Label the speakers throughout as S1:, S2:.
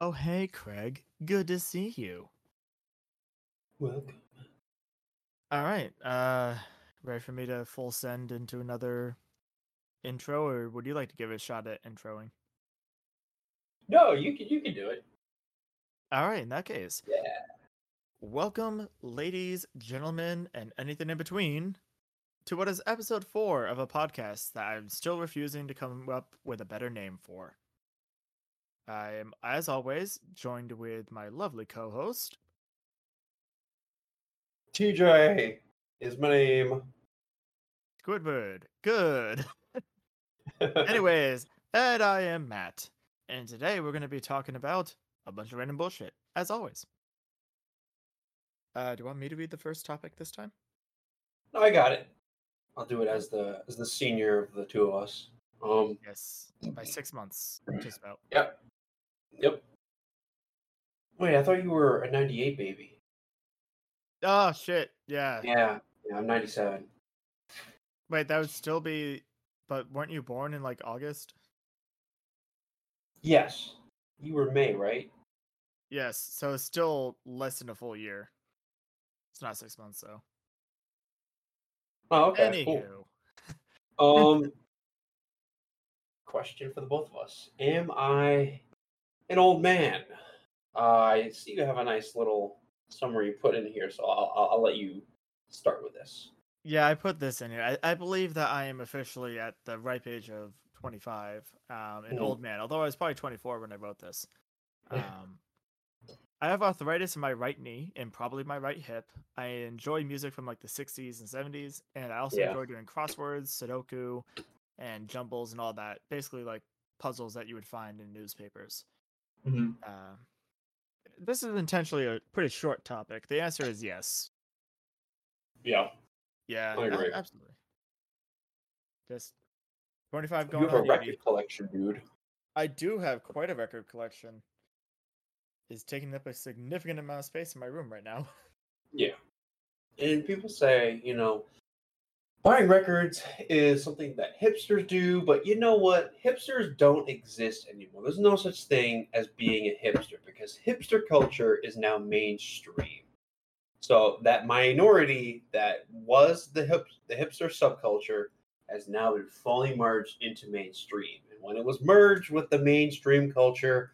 S1: Oh, hey, Craig. Good to see you.
S2: Welcome.
S1: All right. Uh, ready for me to full send into another intro, or would you like to give it a shot at introing?
S2: No, you can you can do it.
S1: All right. In that case,
S2: Yeah.
S1: welcome, ladies, gentlemen, and anything in between, to what is episode four of a podcast that I'm still refusing to come up with a better name for. I am, as always, joined with my lovely co-host.
S2: TJ is my name.
S1: Squidward. Good. Anyways, and I am Matt. And today we're going to be talking about a bunch of random bullshit, as always. Uh, do you want me to read the first topic this time?
S2: no, I got it. I'll do it as the as the senior of the two of us. Um.
S1: Yes, by six months, just about.
S2: Yep. Yep. Wait, I thought you were a '98 baby.
S1: Oh shit! Yeah.
S2: Yeah. Yeah, I'm '97.
S1: Wait, that would still be. But weren't you born in like August?
S2: Yes. You were May, right?
S1: Yes. So it's still less than a full year. It's not six months though.
S2: Oh, okay.
S1: Anywho,
S2: Cool. Um. question for the both of us: Am I an old man? Uh, I see you have a nice little summary put in here, so I'll, I'll, I'll let you start with this.
S1: Yeah, I put this in here. I, I believe that I am officially at the ripe age of 25, um, an
S2: Mhm.
S1: old man. Although I was probably 24 when I wrote this. Um, I have arthritis in my right knee and probably my right hip. I enjoy music from like the 60s and 70s, and I also
S2: Yeah.
S1: enjoy doing crosswords, Sudoku, and jumbles and all that. Basically, like puzzles that you would find in newspapers.
S2: Mm-hmm.
S1: Uh, this is intentionally a pretty short topic. The answer is yes.
S2: Yeah.
S1: Yeah,
S2: I agree.
S1: absolutely. Just 25
S2: You
S1: going
S2: have a record
S1: 80.
S2: collection, dude.
S1: I do have quite a record collection. Is taking up a significant amount of space in my room right now.
S2: Yeah. And people say, you know, buying records is something that hipsters do, but you know what? Hipsters don't exist anymore. There's no such thing as being a hipster because hipster culture is now mainstream. So that minority that was the hip the hipster subculture has now been fully merged into mainstream. And when it was merged with the mainstream culture,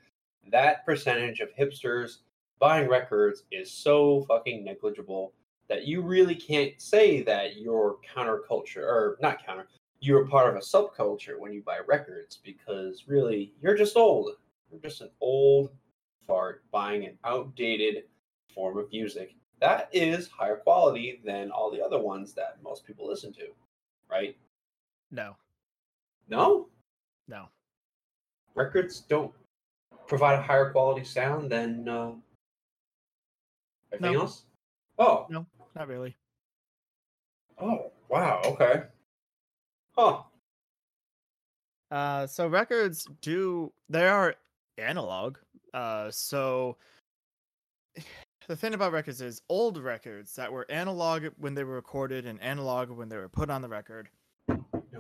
S2: that percentage of hipsters buying records is so fucking negligible that you really can't say that you're counterculture or not counter you're part of a subculture when you buy records because really you're just old. You're just an old fart buying an outdated form of music that is higher quality than all the other ones that most people listen to right?
S1: No,
S2: no?
S1: No.
S2: records don't provide a higher quality sound than uh, everything
S1: No.
S2: else? Oh
S1: Not really.
S2: Oh, wow. Okay. Huh.
S1: Uh, so records do they are analog. Uh, so the thing about records is old records that were analog when they were recorded and analog when they were put on the record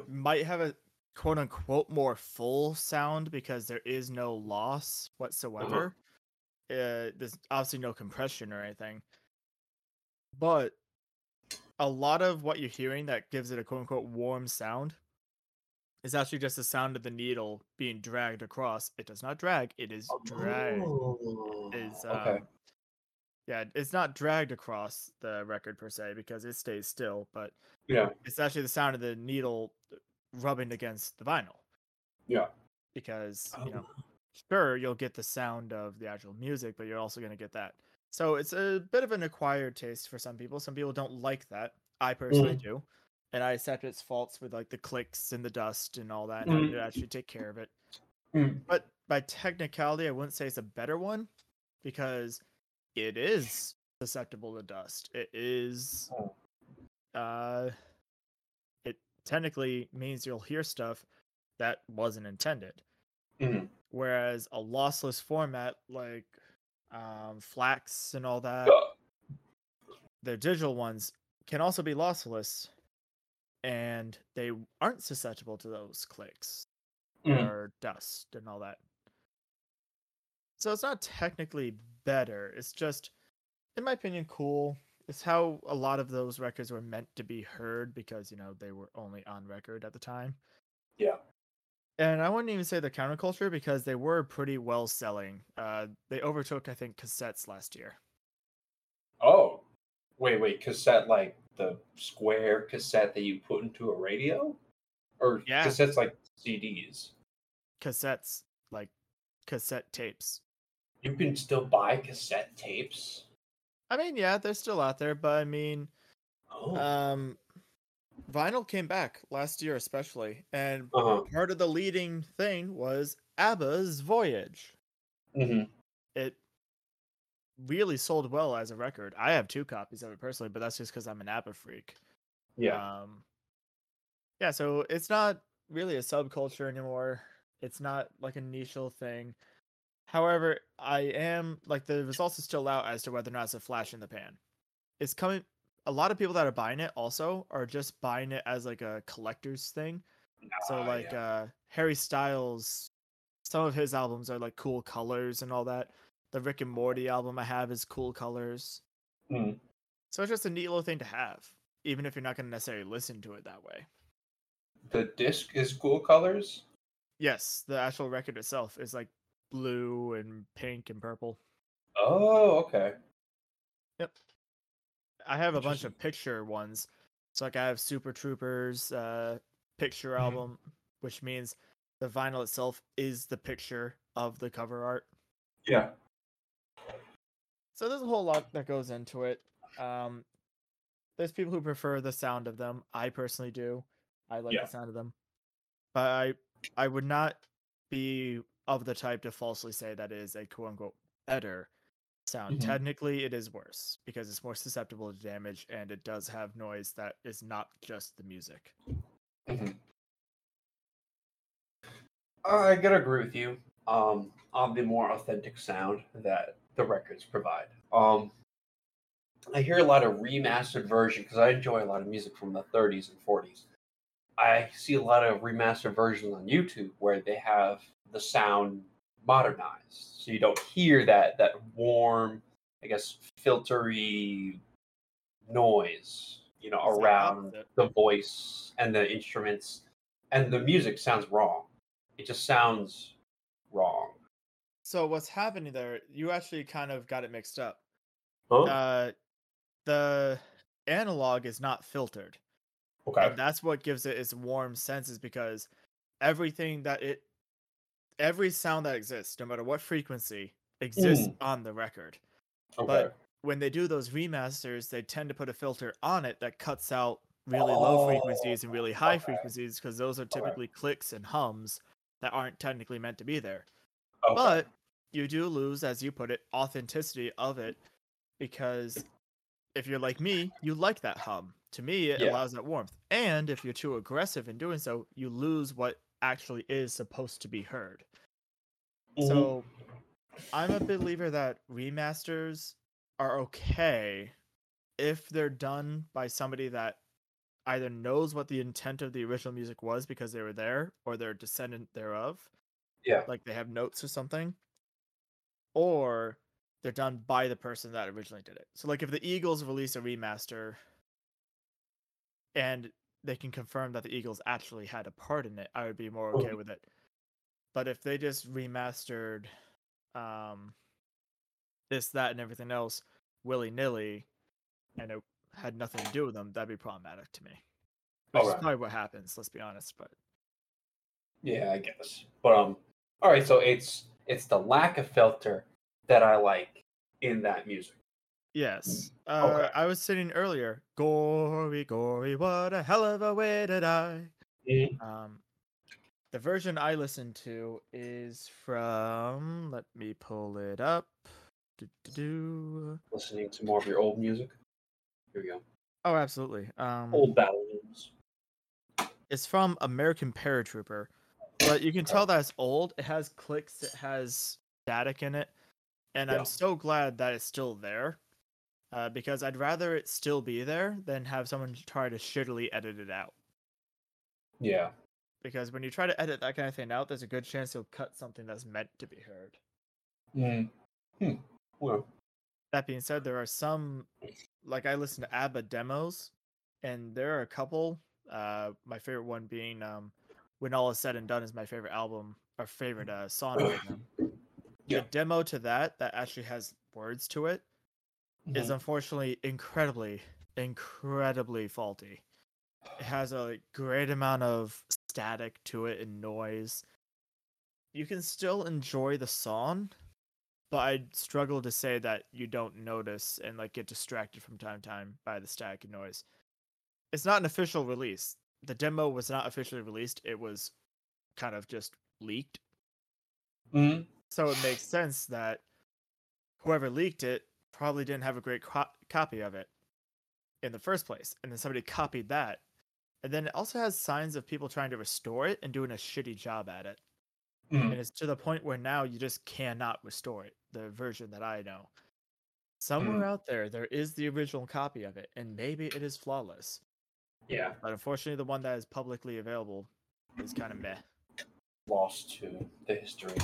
S1: might have a quote unquote more full sound because there is no loss whatsoever. Uh, there's obviously no compression or anything. But a lot of what you're hearing that gives it a quote unquote warm sound is actually just the sound of the needle being dragged across. It does not drag, it is dragged.
S2: Oh,
S1: Is
S2: okay.
S1: um, yeah, it's not dragged across the record per se because it stays still, but
S2: Yeah.
S1: it's actually the sound of the needle rubbing against the vinyl.
S2: Yeah.
S1: Because you know,
S2: Oh,
S1: sure you'll get the sound of the actual music, but you're also going to get that. So it's a bit of an acquired taste for some people. Some people don't like that. I personally
S2: Mm.
S1: do, and I accept its faults with like the clicks and the dust and all that, and how
S2: Mm.
S1: to actually take care of it.
S2: Mm.
S1: But by technicality, I wouldn't say it's a better one because it is susceptible to dust. It is,
S2: Oh.
S1: uh, it technically means you'll hear stuff that wasn't intended.
S2: Mhm.
S1: Whereas a lossless format like um, FLACs and all that, the digital ones can also be lossless, and they aren't susceptible to those clicks
S2: Mhm.
S1: or dust and all that. So it's not technically better. It's just, in my opinion, cool. It's how a lot of those records were meant to be heard because you know they were only on record at the time.
S2: Yeah.
S1: And I wouldn't even say the counterculture because they were pretty well selling. Uh, they overtook, I think, cassettes last year.
S2: Oh, wait, wait, cassette like the square cassette that you put into a radio, or
S1: Yeah.
S2: cassettes like CDs.
S1: Cassettes, like cassette tapes.
S2: You can still buy cassette tapes.
S1: I mean, yeah, they're still out there, but I mean,
S2: Oh,
S1: um, vinyl came back last year, especially, and
S2: uh-huh.
S1: part of the leading thing was ABBA's Voyage.
S2: hmm
S1: It really sold well as a record. I have two copies of it personally, but that's just because I'm an ABBA freak.
S2: Yeah.
S1: Um, yeah, so it's not really a subculture anymore. It's not like a niche thing. However, I am like the results are still out as to whether or not it's a flash in the pan. It's coming. A lot of people that are buying it also are just buying it as like a collector's thing. So
S2: Ah,
S1: like
S2: yeah.
S1: uh Harry Styles, some of his albums are like cool colors and all that. The Rick and Morty album I have is cool colors.
S2: Mm.
S1: So it's just a neat little thing to have, even if you're not going to necessarily listen to it that way.
S2: the disc is cool colors.
S1: Yes, the actual record itself is like blue and pink and purple.
S2: Oh, okay.
S1: Yep. I have a bunch of picture ones. So like I have Super Trouper's uh picture
S2: Mhm.
S1: album, which means the vinyl itself is the picture of the cover art.
S2: Yeah.
S1: So there's a whole lot that goes into it. Um there's people who prefer the sound of them. I personally do. I like
S2: Yeah.
S1: the sound of them. But I I would not be of the type to falsely say that is a quote unquote better sound.
S2: Mhm.
S1: Technically it is worse because it's more susceptible to damage and it does have noise that is not just the music.
S2: Mhm. I gotta agree with you um, on the more authentic sound that the records provide. Um, I hear a lot of remastered version because I enjoy a lot of music from the 30s and 40s. I see a lot of remastered versions on YouTube where they have the sound modernized, so you don't hear that that warm, I guess, filtery noise, you know,
S1: It's
S2: around
S1: opposite.
S2: the voice and the instruments, and the music sounds wrong. It just sounds wrong.
S1: So what's happening there, you actually kind of got it mixed up.
S2: Huh?
S1: Uh the analog is not filtered.
S2: okay.
S1: And that's what gives it its warm senses because everything that it every sound that exists, no matter what frequency, exists mm. on the record.
S2: Okay.
S1: But when they do those remasters, they tend to put a filter on it that cuts out really low oh. frequencies and really high
S2: okay.
S1: frequencies because those are typically clicks and hums that aren't technically meant to be there.
S2: okay.
S1: But you do lose, as you put it, authenticity of it because if you're like me, you like that hum. To me, it
S2: Yeah.
S1: allows that warmth. And if you're too aggressive in doing so, you lose what actually is supposed to be heard.
S2: Mhm.
S1: So I'm a believer that remasters are okay if they're done by somebody that either knows what the intent of the original music was because they were there or they're a descendant thereof
S2: yeah.
S1: like they have notes or something, or they're done by the person that originally did it. So, like if the Eagles release a remaster and they can confirm that the Eagles actually had a part in it, I would be more okay
S2: Mhm.
S1: with it. But if they just remastered um, this, that, and everything else willy nilly, and it had nothing to do with them, that'd be problematic to me. Is
S2: Okay.
S1: probably what happens. Let's be honest. But
S2: Yeah, I guess. But um, all right. So it's it's the lack of filter that I like in that music.
S1: Yes. Uh,
S2: Okay.
S1: I was sitting earlier. Gory, gory, what a hell of a way to die.
S2: Mhm.
S1: Um, the version I listened to is from. Let me pull it up. Do-do-do.
S2: Listening to more of your old music. Here we go.
S1: Oh, absolutely. Um,
S2: Old battle
S1: it's from American Paratrooper, but you can tell that it's old. It has clicks. It has static in it, and
S2: Yeah.
S1: I'm so glad that it's still there. Uh, because I'd rather it still be there than have someone try to shittily edit it out.
S2: Yeah.
S1: because when you try to edit that kind of thing out, there's a good chance you'll cut something that's meant to be heard.
S2: Mm. Hmm. Well,
S1: That being said, there are some like I listen to ABBA demos, and there are a couple. Uh, my favorite one being um, "When All Is Said and Done" is my favorite album or favorite uh, song.
S2: Yeah.
S1: The demo to that that actually has words to it is
S2: mhm.
S1: unfortunately incredibly, incredibly faulty. It has a great amount of static to it and noise. You can still enjoy the song, but I'd struggle to say that you don't notice and like get distracted from time to time by the static and noise. It's not an official release. The demo was not officially released. It was kind of just leaked.
S2: Mhm.
S1: So it makes sense that whoever leaked it probably didn't have a great co- copy of it in the first place. And then somebody copied that. And then it also has signs of people trying to restore it and doing a shitty job at it.
S2: Mhm.
S1: And it's to the point where now you just cannot restore it, the version that I know. Somewhere out there, there is the original copy of it, and maybe it is flawless.
S2: Yeah.
S1: But unfortunately, the one that is publicly available is kind of meh.
S2: Lost to the history.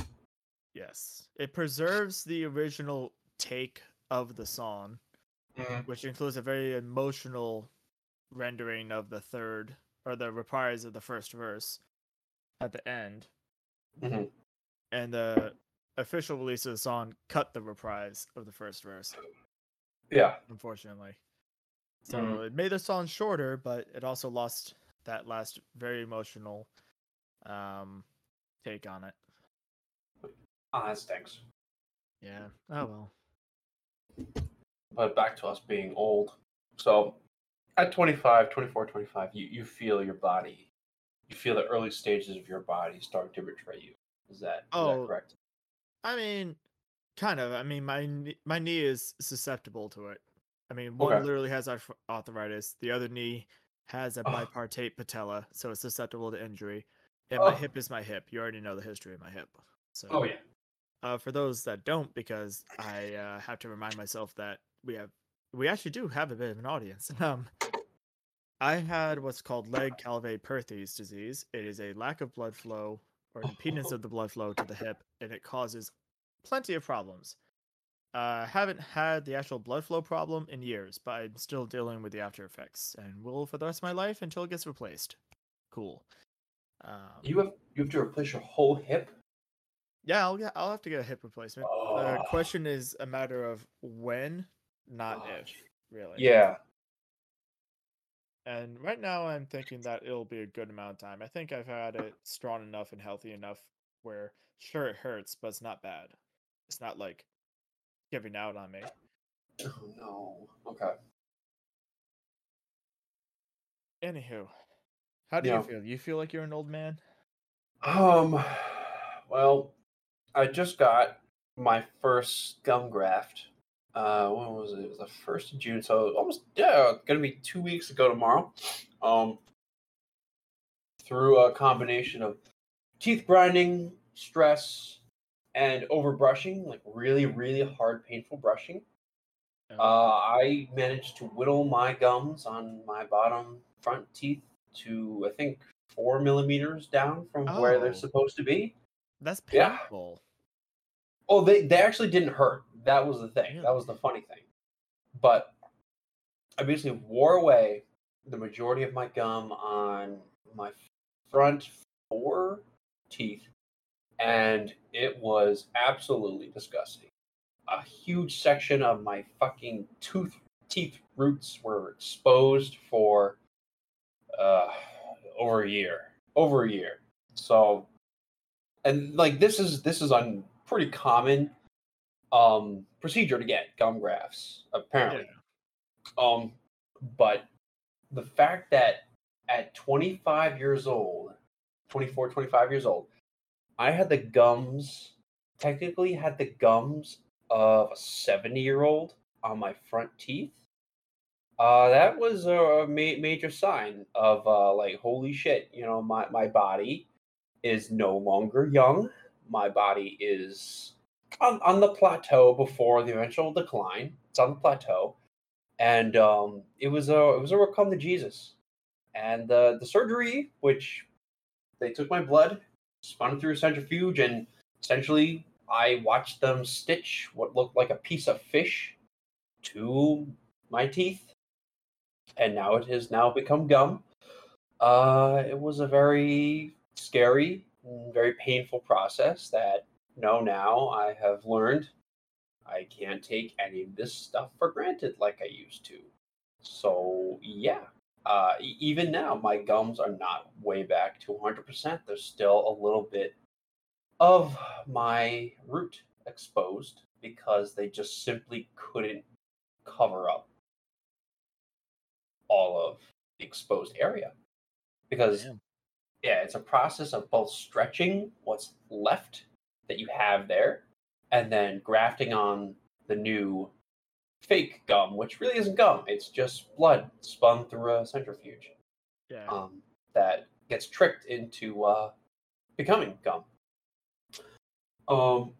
S1: Yes. It preserves the original take of the song,
S2: Mhm.
S1: which includes a very emotional rendering of the third or the reprise of the first verse at the end.
S2: Mhm.
S1: And the official release of the song cut the reprise of the first verse,
S2: Yeah.
S1: unfortunately. So
S2: Mhm.
S1: it made the song shorter, but it also lost that last very emotional um take on it.
S2: Ah, that stinks.
S1: Yeah. Oh well.
S2: But back to us being old. So at 25, 24, 25, you, you feel your body, you feel the early stages of your body starting to betray you. Is that, is
S1: Oh,
S2: that correct?
S1: I mean, kind of. I mean, my my knee is susceptible to it. I mean, one
S2: Okay.
S1: literally has arth- arthritis. The other knee has a bipartite patella, so it's susceptible to injury. And my
S2: Oh.
S1: hip is my hip. You already know the history of my hip. So,
S2: Oh, yeah.
S1: Uh, for those that don't, because I uh, have to remind myself that we have we actually do have a bit of an audience. Um, I had what's called Legg-Calvé-Perthes disease. It is a lack of blood flow or an impedance of the blood flow to the hip, and it causes plenty of problems. Uh, haven't had the actual blood flow problem in years, but I'm still dealing with the after effects, and will for the rest of my life until it gets replaced. Cool. Um,
S2: You have you have to replace your whole hip?
S1: Yeah, I'll get. I'll have to get a hip replacement. The
S2: Oh.
S1: question is a matter of when, not
S2: Oh,
S1: if. Really.
S2: Yeah.
S1: And right now, I'm thinking that it'll be a good amount of time. I think I've had it strong enough and healthy enough where, sure, it hurts, but it's not bad. It's not like giving out on me.
S2: Oh, no. Okay.
S1: Anywho, how do
S2: Yeah.
S1: you feel? You feel like you're an old man?
S2: Um, well, I just got my first gum graft. Uh, when was it? It was the first of June, so almost yeah, gonna be two weeks ago tomorrow. Um, through a combination of teeth grinding, stress, and overbrushing, like really, really hard, painful brushing.
S1: Oh,
S2: Uh, I managed to whittle my gums on my bottom front teeth to I think four millimeters down from where they're
S1: Oh.
S2: supposed to be.
S1: That's
S2: yeah.
S1: painful.
S2: Oh, they they actually didn't hurt. That was the thing. That was the funny thing. But I basically wore away the majority of my gum on my front four teeth, and it was absolutely disgusting. A huge section of my fucking tooth teeth roots were exposed for uh over a year. Over a year. So and like this is this is on pretty common um procedure to get gum grafts apparently. Um but the fact that at 25 years old 24 25 years old i had the gums technically had the gums of a 70 year old on my front teeth uh that was a ma- major sign of uh like holy shit you know my my body is no longer young my body is on, on the plateau before the eventual decline. It's on the plateau, and um, it was a it was a real come to Jesus. And uh, the surgery, which they took my blood, spun it through a centrifuge, and essentially I watched them stitch what looked like a piece of fish to my teeth, and now it has now become gum. Uh, it was a very scary, very painful process that no, now I have learned I can't take any of this stuff for granted like I used to. So yeah, uh, even now my gums are not way back to 100%. There's still a little bit of my root exposed because they just simply couldn't cover up all of the exposed area because
S1: Damn.
S2: Yeah it's a process of both stretching what's left that you have there and then grafting on the new fake gum which really isn't gum it's just blood spun through a centrifuge
S1: Yeah.
S2: um, that gets tricked into uh, becoming gum. Um,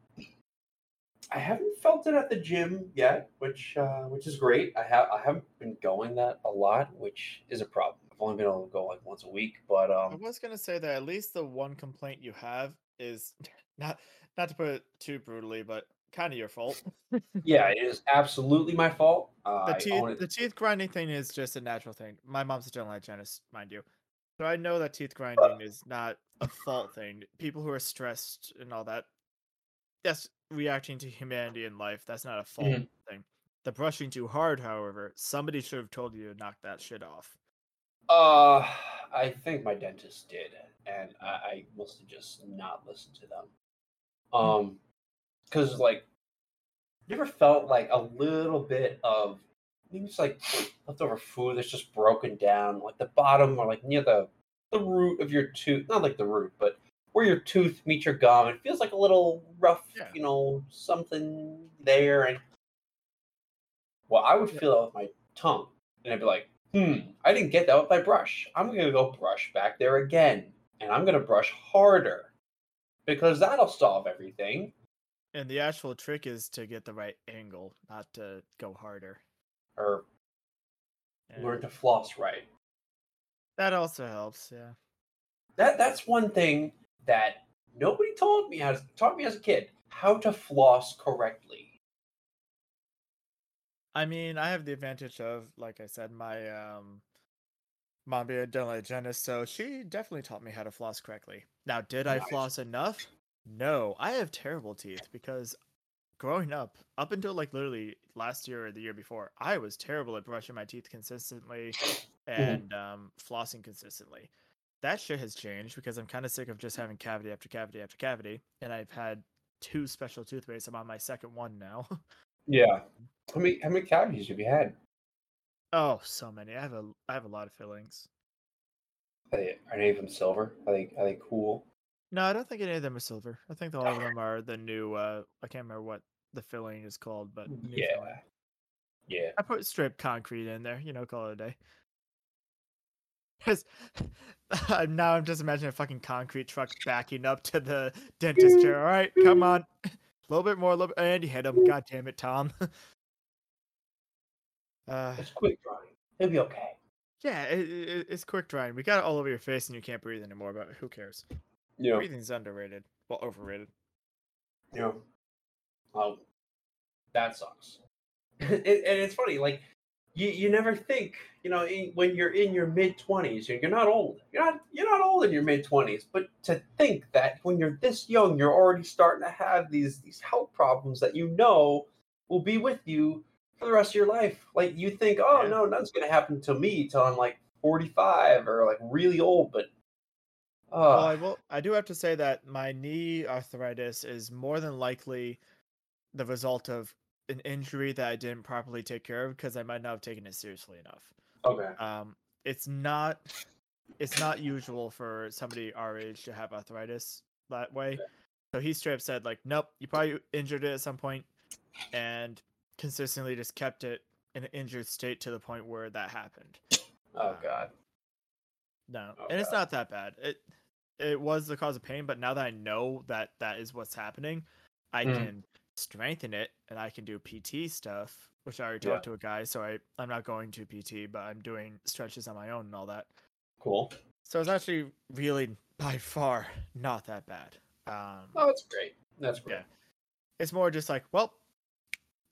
S2: I haven't felt it at the gym yet, which uh, which is great. I have I haven't been going that a lot, which is a problem. Only been able to go like once a week, but um, I
S1: was gonna say that at least the one complaint you have is not not to put it too brutally, but kind of your fault.
S2: yeah, it is absolutely my fault. Uh,
S1: the teeth the teeth grinding thing is just a natural thing. My mom's a dental hygienist, mind you. So I know that teeth grinding is not a fault thing. People who are stressed and all that, that's reacting to humanity in life. That's not a fault
S2: Mhm.
S1: thing. The brushing too hard, however, somebody should have told you to knock that shit off.
S2: Uh, I think my dentist did, and I, I must have just not listened to them. Um, because like, you ever felt like a little bit of maybe it's like leftover food that's just broken down, like the bottom or like near the the root of your tooth, not like the root, but where your tooth meets your gum. It feels like a little rough,
S1: Yeah.
S2: you know, something there, and well, I would feel it with my tongue, and I'd be like, hmm, I didn't get that with my brush. I'm gonna go brush back there again, and I'm gonna brush harder because that'll solve everything.
S1: And the actual trick is to get the right angle, not to go harder.
S2: Or
S1: Yeah.
S2: learn to floss right.
S1: That also helps, yeah.
S2: That that's one thing that nobody told me as taught me as a kid how to floss correctly.
S1: I mean, I have the advantage of, like I said, my um mom being a dental hygienist, so she definitely taught me how to floss correctly. Now, did I floss enough? No, I have terrible teeth because growing up, up until like literally last year or the year before, I was terrible at brushing my teeth consistently and um, flossing consistently. That shit has changed because I'm kind of sick of just having cavity after cavity after cavity, and I've had two special toothpastes. I'm on my second one now.
S2: Yeah. How many how many cavities have you had?
S1: Oh, so many. I have a I have a lot of fillings.
S2: Are, they, are any of them silver? Are they are they cool?
S1: No, I don't think any of them are silver. I think all of them are the new. uh I can't remember what the filling is called, but
S2: Yeah.
S1: filling.
S2: Yeah.
S1: I put strip concrete in there. You know, call it a day. Because now I'm just imagining a fucking concrete truck backing up to the dentist chair. All right, come on, a little bit more, a little bit, and you hit him. God damn it, Tom. Uh,
S2: It's quick drying. It'll be okay.
S1: yeah, it, it, it's quick drying. We got it all over your face, and you can't breathe anymore. But who cares?
S2: Yeah.
S1: Breathing's underrated. Well, overrated.
S2: Yeah. Oh, that sucks. and, and it's funny, like you, you never think, you know, in, when you're in your mid twenties, you're not old. You're not you're not old in your mid twenties, but to think that when you're this young, you're already starting to have these these health problems that you know will be with you for the rest of your life. Like you think, oh
S1: Yeah.
S2: no, nothing's gonna happen to me till I'm like 45 or like really old, but
S1: Well,
S2: uh,
S1: I will. I do have to say that my knee arthritis is more than likely the result of an injury that I didn't properly take care of because I might not have taken it seriously enough.
S2: okay.
S1: Um, it's not. It's not usual for somebody our age to have arthritis that way. So he straight up said like, "Nope, you probably injured it at some point, and consistently just kept it in an injured state to the point where that happened."
S2: Oh god.
S1: No,
S2: Oh,
S1: and it's
S2: God.
S1: not that bad. It it was the cause of pain, but now that I know that that is what's happening, I
S2: Mm.
S1: can strengthen it and I can do PT stuff, which I already
S2: Yeah.
S1: talked to a guy. So I I'm not going to PT, but I'm doing stretches on my own and all that.
S2: Cool.
S1: So it's actually really by far not that bad. Um,
S2: Oh, it's great. That's great.
S1: Yeah. It's more just like, well,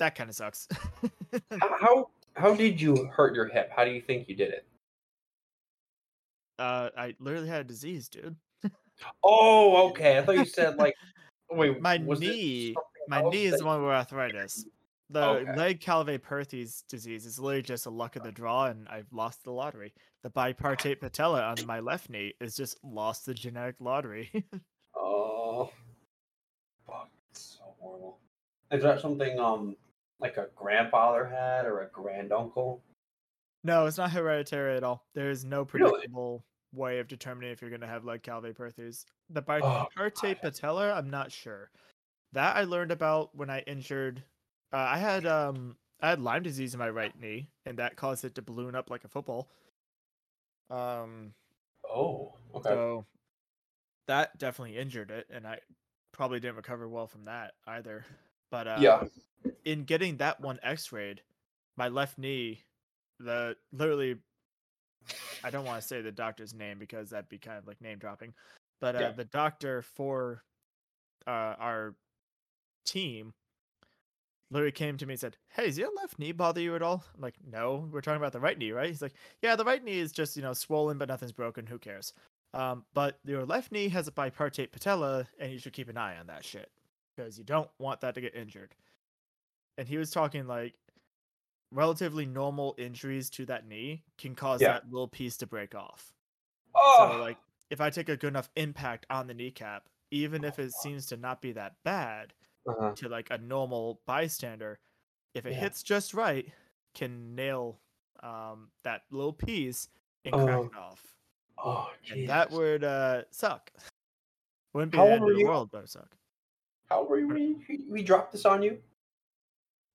S1: that kind of sucks.
S2: How, how did you hurt your hip? How do you think you did it?
S1: uh, I literally had a disease, dude.
S2: Oh, okay. I thought you said like wait,
S1: My knee- My knee is
S2: that
S1: the one with arthritis. The
S2: Okay.
S1: Legg-Calvé-Perthes disease is literally just a luck of the draw, and I've lost the lottery. The bipartite patella on my left knee is just lost the genetic lottery.
S2: Oh, fuck, it's so horrible. Is that something um like a grandfather had or a granduncle?
S1: no, it's not hereditary at all. There is no
S2: Really?
S1: predictable way of determining if you're going to have Legg-Calvé-Perthes. The
S2: Oh,
S1: bipartite
S2: God.
S1: patella, I'm not sure. That I learned about when I injured. Uh, I had um I had Lyme disease in my right knee, and that caused it to balloon up like a football. Um,
S2: Oh, okay.
S1: so that definitely injured it, and I probably didn't recover well from that either. But uh,
S2: yeah.
S1: in getting that one X-rayed, my left knee, the literally, I don't want to say the doctor's name because that'd be kind of like name dropping, but uh,
S2: Yeah.
S1: the doctor for uh, our team literally came to me and said, "Hey, does your left knee bother you at all?" I'm like, "No, we're talking about the right knee, right?" He's like, "Yeah, the right knee is just you know swollen, but nothing's broken. Who cares?" Um, but your left knee has a bipartite patella, and you should keep an eye on that shit because you don't want that to get injured. And he was talking like relatively normal injuries to that knee can cause
S2: Yeah.
S1: that little piece to break off.
S2: Oh,
S1: So like if I take a good enough impact on the kneecap, even if it seems to not be that bad
S2: uh-huh.
S1: to like a normal bystander, if it
S2: Yeah.
S1: hits just right, can nail um, that little piece and crack
S2: Oh,
S1: it off.
S2: oh,
S1: And that would uh, suck. Wouldn't be
S2: How
S1: the end of the
S2: you?
S1: world, but it suck.
S2: How were We, we dropped this on you.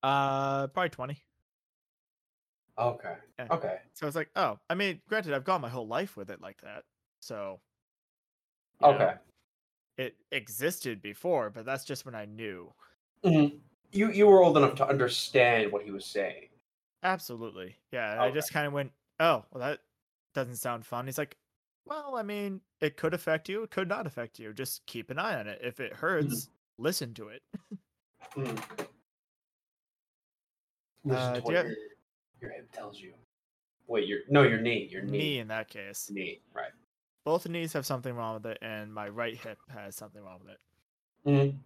S1: Uh, probably twenty.
S2: Okay.
S1: Yeah.
S2: Okay.
S1: So it's like, oh, I mean, granted, I've gone my whole life with it like that. So, you know,
S2: Okay.
S1: it existed before, but that's just when I knew.
S2: Mhm. You you were old enough to understand what he was saying.
S1: Absolutely. Yeah. and I just kind of went, oh, well, that doesn't sound fun. He's like, well, I mean, it could affect you. It could not affect you. Just keep an eye on it. If it hurts, listen to it.
S2: Mm. Listen
S1: Uh,
S2: to what
S1: you have-
S2: your, your hip tells you. Wait, your no, your knee, your
S1: Knee
S2: knee,
S1: in that case.
S2: knee, right?
S1: Both knees have something wrong with it, and my right hip has something wrong with it.
S2: Mm.
S1: Do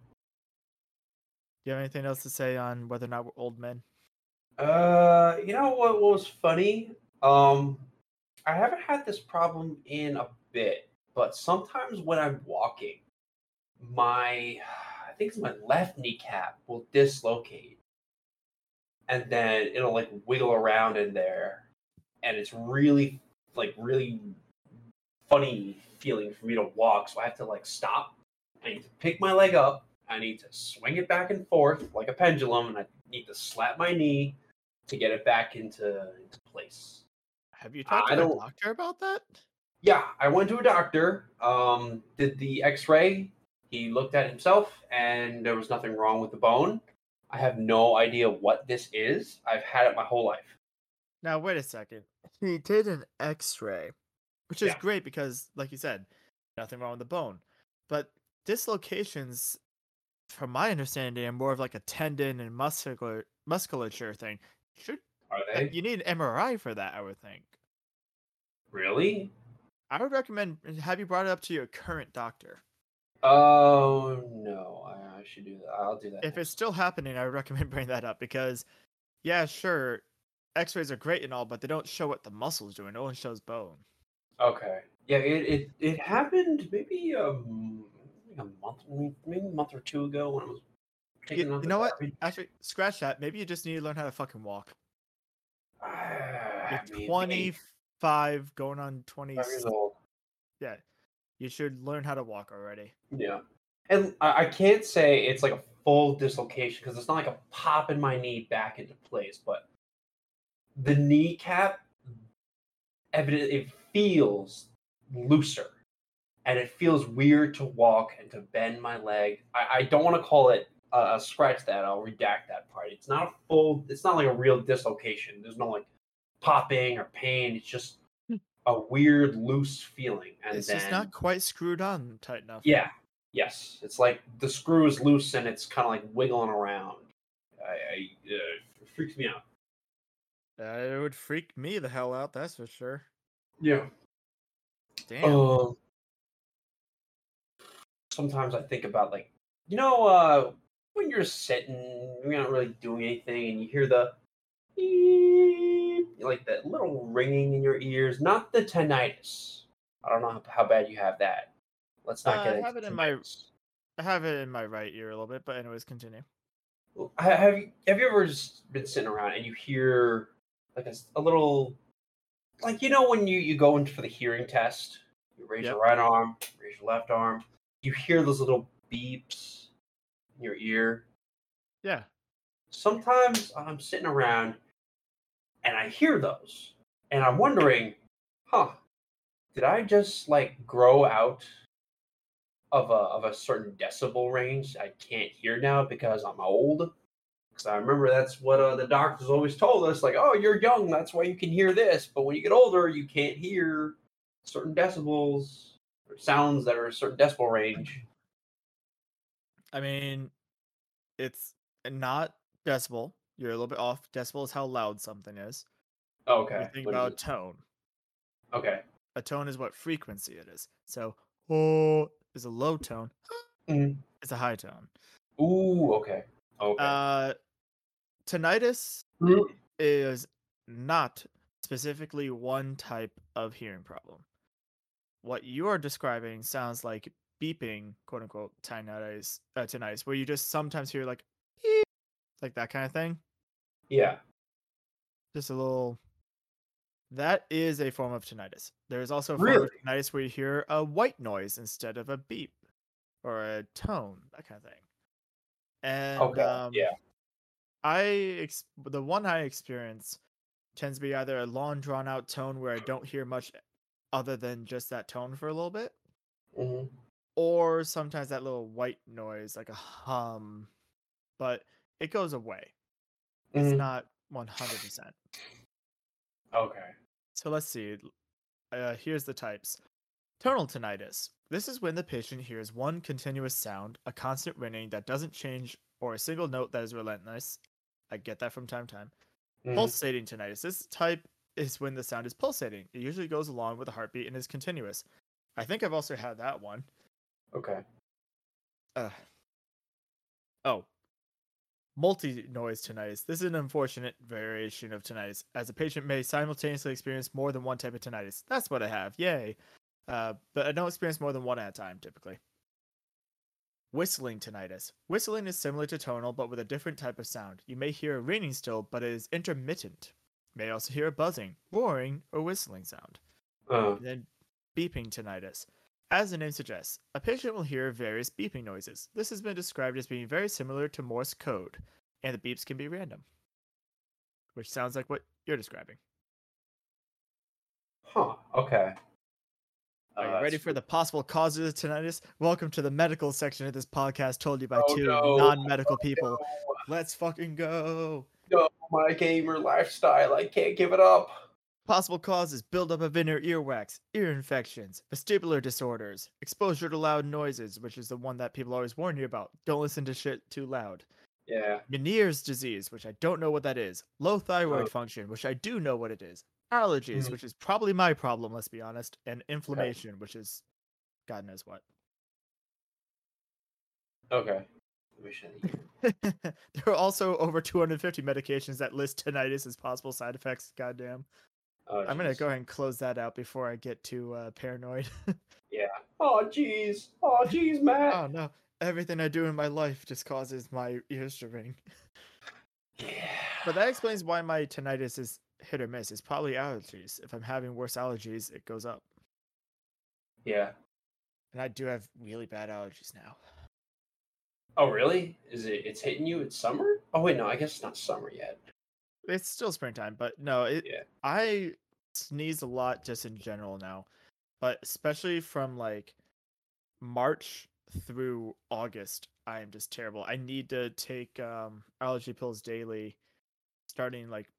S1: you have anything else to say on whether or not we're old men?
S2: Uh, you know what was funny? Um, I haven't had this problem in a bit, but sometimes when I'm walking, my think it's my left kneecap will dislocate, and then it'll like wiggle around in there, and it's really like really funny feeling for me to walk. So I have to like stop. I need to pick my leg up. I need to swing it back and forth like a pendulum, and I need to slap my knee to get it back into, into place.
S1: Have you talked
S2: I
S1: to a doctor about that?
S2: Yeah, I went to a doctor, um, did the x ray. He looked at himself, and there was nothing wrong with the bone. I have no idea what this is. I've had it my whole life.
S1: Now wait a second. He did an X-ray, which is
S2: Yeah.
S1: great because, like you said, nothing wrong with the bone. But dislocations, from my understanding, are more of like a tendon and muscular musculature thing. Should
S2: Are they?
S1: you need an MRI for that? I would think.
S2: Really?
S1: I would recommend have you brought it up to your current doctor.
S2: Oh, no. I, I should do that. I'll do that.
S1: If
S2: next
S1: it's still happening, I would recommend bringing that up because, yeah, sure, X-rays are great and all, but they don't show what the muscle's doing. No one shows bone.
S2: Okay. Yeah, it it, it happened maybe um a month maybe a month or two ago when I was taking
S1: You, you know what?
S2: garbage.
S1: Actually, scratch that. Maybe you just need to learn how to fucking walk.
S2: Ah,
S1: You're
S2: maybe.
S1: 25, going on 20.
S2: Years old.
S1: Yeah, you should learn how to walk already.
S2: Yeah. And I, can't say it's like a full dislocation because it's not like a pop in my knee back into place, but the kneecap evident it feels looser and it feels weird to walk and to bend my leg. I, I don't want to call it uh, scratch that. I'll redact that part. It's not a full. It's not like a real dislocation. There's no like popping or pain. It's just a weird loose feeling. And
S1: it's
S2: then
S1: just not quite screwed on tight enough.
S2: yeah, Yes, it's like the screw is loose and it's kind of like wiggling around. I, I uh, it freaks me out.
S1: Uh, it would freak me the hell out, that's for sure.
S2: Yeah.
S1: Damn.
S2: Um, sometimes I think about like, you know, uh, when you're sitting, you're not really doing anything, and you hear the beep, like that little ringing in your ears. Not the tinnitus. I don't know how, how bad you have that. Let's not
S1: Uh,
S2: get
S1: I have it in my- I have it in my right ear a little bit, but anyways, continue.
S2: Have you have you ever just been sitting around and you hear like a little, like you know when you you go in for the hearing test, you raise your right arm, raise your left arm, you hear those little beeps in your ear.
S1: Yeah.
S2: Sometimes I'm sitting around and I hear those, and I'm wondering, huh, did I just like grow out of a of a certain decibel range I can't hear now because I'm old? Because I remember that's what uh, the doctors always told us, like, oh, you're young, that's why you can hear this, but when you get older, you can't hear certain decibels or sounds that are a certain decibel range.
S1: I mean, it's not decibel. You're a little bit off. Decibel is how loud something is.
S2: Oh, okay.
S1: Think about tone.
S2: Okay.
S1: A tone is what frequency it is. So, oh is a low tone.
S2: Mhm.
S1: It's a high tone.
S2: Ooh, okay. Okay.
S1: Uh, tinnitus
S2: Mm.
S1: is not specifically one type of hearing problem. What you are describing sounds like beeping, quote unquote, tinnitus, uh, tinnitus, where you just sometimes hear like, like that kind of thing.
S2: Yeah.
S1: Just a little. That is a form of tinnitus. There is also a form
S2: Really?
S1: of tinnitus where you hear a white noise instead of a beep or a tone, that kind of thing. And
S2: Okay.
S1: um,
S2: yeah.
S1: I ex- the one I experience tends to be either a long drawn out tone where I don't hear much other than just that tone for a little bit,
S2: hmm
S1: or sometimes that little white noise like a hum, but it goes away. It's
S2: Mhm.
S1: not 100%.
S2: Okay.
S1: So let's see. Uh, here's the types. Tonal tinnitus. This is when the patient hears one continuous sound, a constant ringing that doesn't change, or a single note that is relentless. I get that from time to time.
S2: Mhm.
S1: Pulsating tinnitus. This type is when the sound is pulsating. It usually goes along with a heartbeat and is continuous. I think I've also had that one.
S2: Okay.
S1: Uh, oh. Multi noise tinnitus. This is an unfortunate variation of tinnitus, as a patient may simultaneously experience more than one type of tinnitus. That's what I have. Yay. Uh, but I don't experience more than one at a time, typically. Whistling tinnitus. Whistling is similar to tonal, but with a different type of sound. You may hear a ringing still, but it is intermittent. You may also hear a buzzing, roaring, or whistling sound.
S2: Uh,
S1: then beeping tinnitus. As the name suggests, a patient will hear various beeping noises. This has been described as being very similar to Morse code, and the beeps can be random. Which sounds like what you're describing.
S2: huh. Okay.
S1: Are
S2: Oh,
S1: you uh,
S2: ready
S1: for the possible causes of tinnitus? Welcome to the medical section of this podcast told you by
S2: Oh,
S1: two
S2: no.
S1: non medical oh, people.
S2: No,
S1: Let's fucking go.
S2: no, my gamer lifestyle. I can't give it up.
S1: Possible causes buildup of inner earwax, ear infections, vestibular disorders, exposure to loud noises, which is the one that people always warn you about. Don't listen to shit too loud.
S2: Yeah.
S1: Meniere's disease, which I don't know what that is. Low thyroid
S2: Oh.
S1: function, which I do know what it is. Allergies,
S2: Mhm.
S1: which is probably my problem, let's be honest. And inflammation, which is God knows what.
S2: Okay.
S1: There are also over 250 medications that list tinnitus as possible side effects. Goddamn.
S2: Oh,
S1: I'm gonna go ahead and close that out before I get too uh, paranoid.
S2: Yeah. Oh, jeez. Oh, jeez, Matt.
S1: oh no, everything I do in my life just causes my ears to ring.
S2: yeah.
S1: But that explains why my tinnitus is hit or miss. It's probably allergies. If I'm having worse allergies, it goes up.
S2: Yeah.
S1: And I do have really bad allergies now.
S2: Oh, really? Is it? It's hitting you. It's summer. Oh wait, no. I guess it's not summer yet.
S1: It's still springtime, but no, it
S2: Yeah.
S1: I sneeze a lot just in general now. But especially from like March through August, I am just terrible. I need to take um allergy pills daily starting like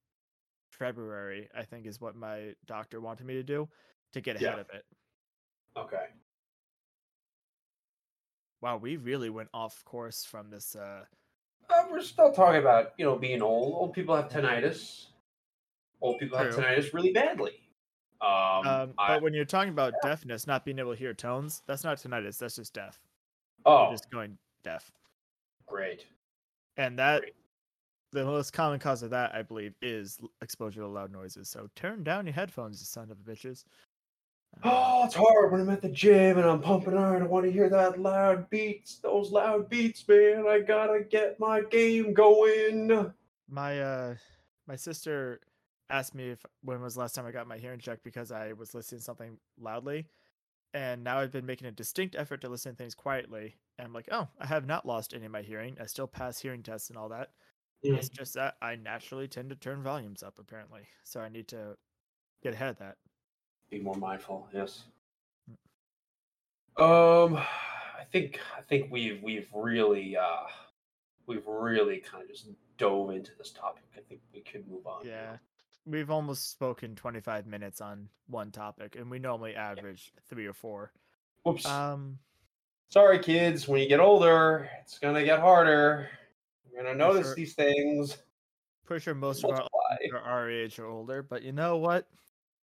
S1: February, I think is what my doctor wanted me to do to get ahead
S2: Yeah.
S1: of it.
S2: Okay.
S1: Wow, we really went off course from this. Uh,
S2: Uh, we're still talking about you know being old. Old people have tinnitus. Old people have tinnitus really badly. Um,
S1: um,
S2: I,
S1: but when you're talking about deafness, not being able to hear tones, that's not tinnitus. That's just deaf.
S2: oh,
S1: You're just going deaf,
S2: great.
S1: and that
S2: Great.
S1: the most common cause of that, I believe, is exposure to loud noises. So turn down your headphones, you son of a bitches.
S2: Oh, it's hard when I'm at the gym and I'm pumping iron. I want to hear that loud beats, those loud beats, man. I gotta get my game going.
S1: my uh my sister asked me if when was the last time I got my hearing checked because I was listening to something loudly. And now I've been making a distinct effort to listen to things quietly. And I'm like, oh, I have not lost any of my hearing. I still pass hearing tests and all that. It's just that I naturally tend to turn volumes up apparently. So I need to get ahead of that.
S2: Be more mindful. Yes. Um, I think I think we've we've really uh we've really kind of just dove into this topic. I think we could move on. now.
S1: Yeah. We've almost spoken 25 minutes on one topic and we normally average 3 or 4.
S2: Whoops.
S1: Um
S2: Sorry, kids. When you get older, it's gonna get harder. You're gonna notice
S1: sure-
S2: these things.
S1: pretty sure most of our
S2: Multiply.
S1: are our age or older, but you know what?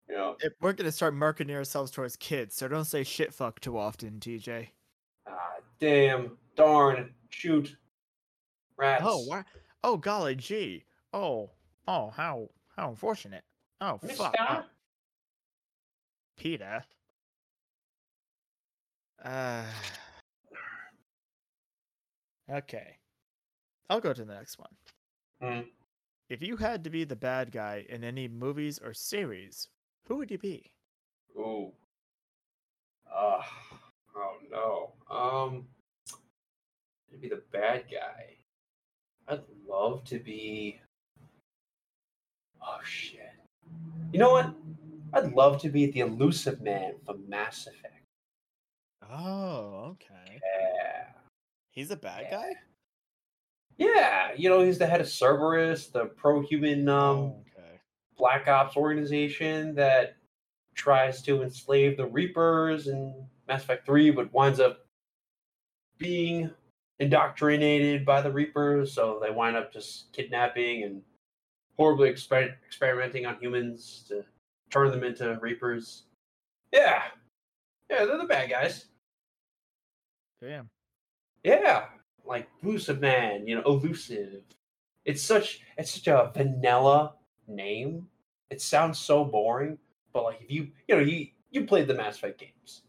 S2: Know.
S1: If we're gonna start marketing ourselves towards kids, so don't say shit fuck too often, TJ.
S2: Ah, damn. Darn. Shoot. Rats.
S1: Oh, why? Oh, golly gee. Oh, oh, how how unfortunate. Oh,
S2: Mister?
S1: fuck. Oh, Peter. Uh, okay. I'll go to the next one.
S2: Hmm.
S1: If you had to be the bad guy in any movies or series, who would you be?
S2: Ooh. Uh, oh no. Um, to be the bad guy. I'd love to be. Oh shit. You know what? I'd love to be the elusive man from Mass Effect.
S1: Oh, okay.
S2: Yeah.
S1: He's a bad
S2: Yeah.
S1: guy?
S2: Yeah, you know he's the head of Cerberus, the pro-human um,
S1: Oh.
S2: Black Ops organization that tries to enslave the Reapers in Mass Effect 3, but winds up being indoctrinated by the Reapers, so they wind up just kidnapping and horribly exper- experimenting on humans to turn them into Reapers. Yeah. Yeah, they're the bad guys.
S1: Damn.
S2: Yeah, like elusive man, you know, elusive. It's such it's such a vanilla name. It sounds so boring, but like if you you know you you played the Mass Effect games,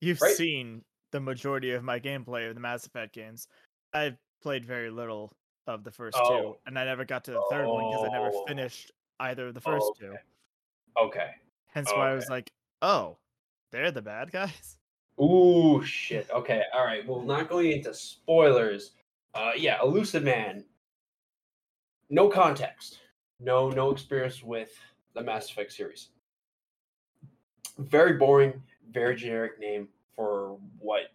S1: You've
S2: Right.
S1: seen the majority of my gameplay of the Mass Effect games. I've played very little of the first two, and I never got to the third one because I never
S2: Oh.
S1: finished either of the first
S2: Oh,
S1: two.
S2: okay. Okay.
S1: Hence why I was like, oh, they're the bad guys?
S2: Ooh shit. Okay. All right. Well, not going into spoilers. Uh, yeah, elusive man. No context. No no experience with the Mass Effect series. Very boring. Very generic name for what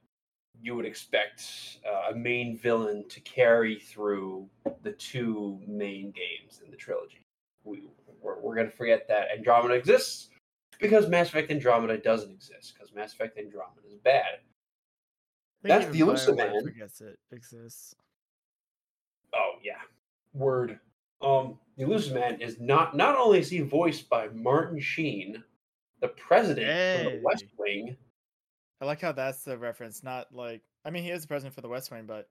S2: you would expect uh, a main villain to carry through the two main games in the trilogy. We, we're, we're going to forget that Andromeda exists because Mass Effect Andromeda doesn't exist because Mass Effect Andromeda is bad. That's the elusive man.
S1: forgets it exists.
S2: Oh yeah, word. Um, the elusive man is not not only is he voiced by Martin Sheen, the president of the West Wing.
S1: I like how that's the reference, not like I mean he is the president for the West Wing, but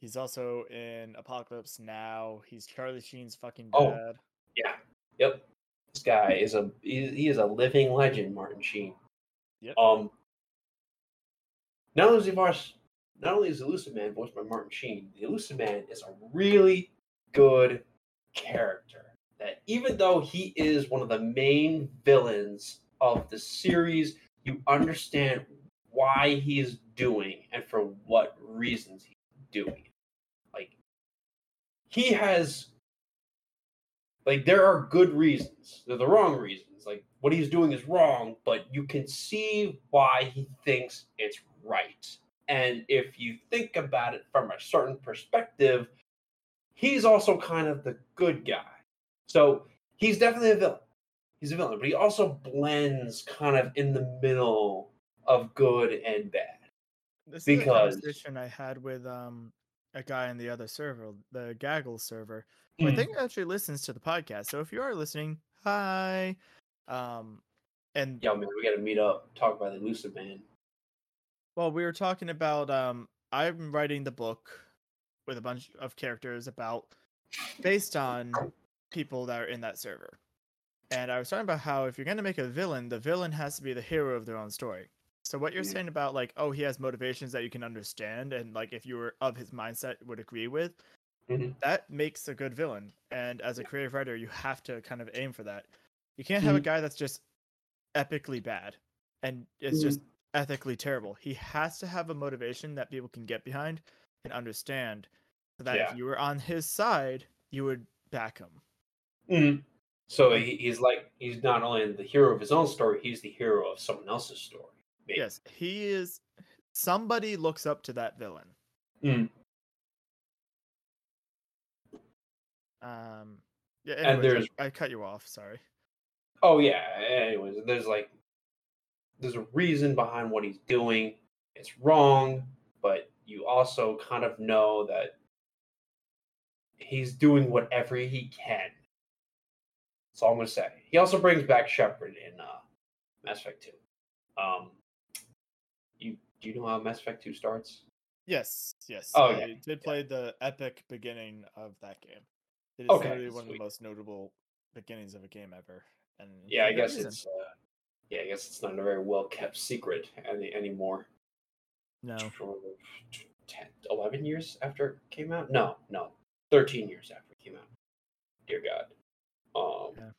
S1: he's also in Apocalypse Now. He's Charlie Sheen's fucking dad. Oh.
S2: Yeah, yep. This guy is a he, he is a living legend, Martin Sheen.
S1: Yep.
S2: Um. Not only is he voiced, not only is the elusive man voiced by Martin Sheen, the elusive man is a really good character. That even though he is one of the main villains of the series, you understand why he is doing and for what reasons he's doing. Like he has like there are good reasons. They're the wrong reasons. Like what he's doing is wrong, but you can see why he thinks it's right. And if you think about it from a certain perspective, he's also kind of the good guy. So he's definitely a villain. He's a villain, but he also blends kind of in the middle of good and bad.
S1: This is
S2: Because-
S1: a conversation I had with um a guy in the other server, the Gaggle server. who I
S2: Mm.
S1: think actually listens to the podcast. So if you are listening, hi. Um, and
S2: Yo, man, we got to meet up, talk about the Elusive Man.
S1: well, we were talking about um, I'm writing the book with a bunch of characters about based on people that are in that server. And I was talking about how if you're gonna make a villain, the villain has to be the hero of their own story. So what you're
S2: Yeah.
S1: saying about like, oh, he has motivations that you can understand, and like if you were of his mindset would agree with,
S2: Mhm.
S1: that makes a good villain. And as a creative writer, you have to kind of aim for that. You can't have a
S2: Mhm.
S1: guy that's just epically bad and it's just ethically terrible. He has to have a motivation that people can get behind and understand, so that
S2: Yeah.
S1: if you were on his side, you would back him.
S2: Mhm. So he, he's like, he's not only the hero of his own story, he's the hero of someone else's story. maybe.
S1: Yes, he is. Somebody looks up to that villain.
S2: Mm.
S1: Um. Yeah.
S2: And
S1: anyways,
S2: there's-
S1: I cut you off. Sorry.
S2: Oh yeah. Anyways, there's like there's a reason behind what he's doing. It's wrong, but you also kind of know that he's doing whatever he can. That's all I'm gonna say. He also brings back Shepard in uh, Mass Effect 2. Um, you do you know how Mass Effect 2 starts?
S1: Yes. Yes.
S2: Oh,
S1: I
S2: yeah,
S1: did
S2: yeah.
S1: play the epic beginning of that game. It is
S2: Okay,
S1: literally one of the most notable beginnings of a game ever. And
S2: Yeah, I guess
S1: reason.
S2: it's uh, yeah, I guess it's not a very well kept secret any anymore.
S1: No.
S2: for 10, 11 years after it came out? No, no, 13 years after it came out. Dear God. Um,
S1: Yeah.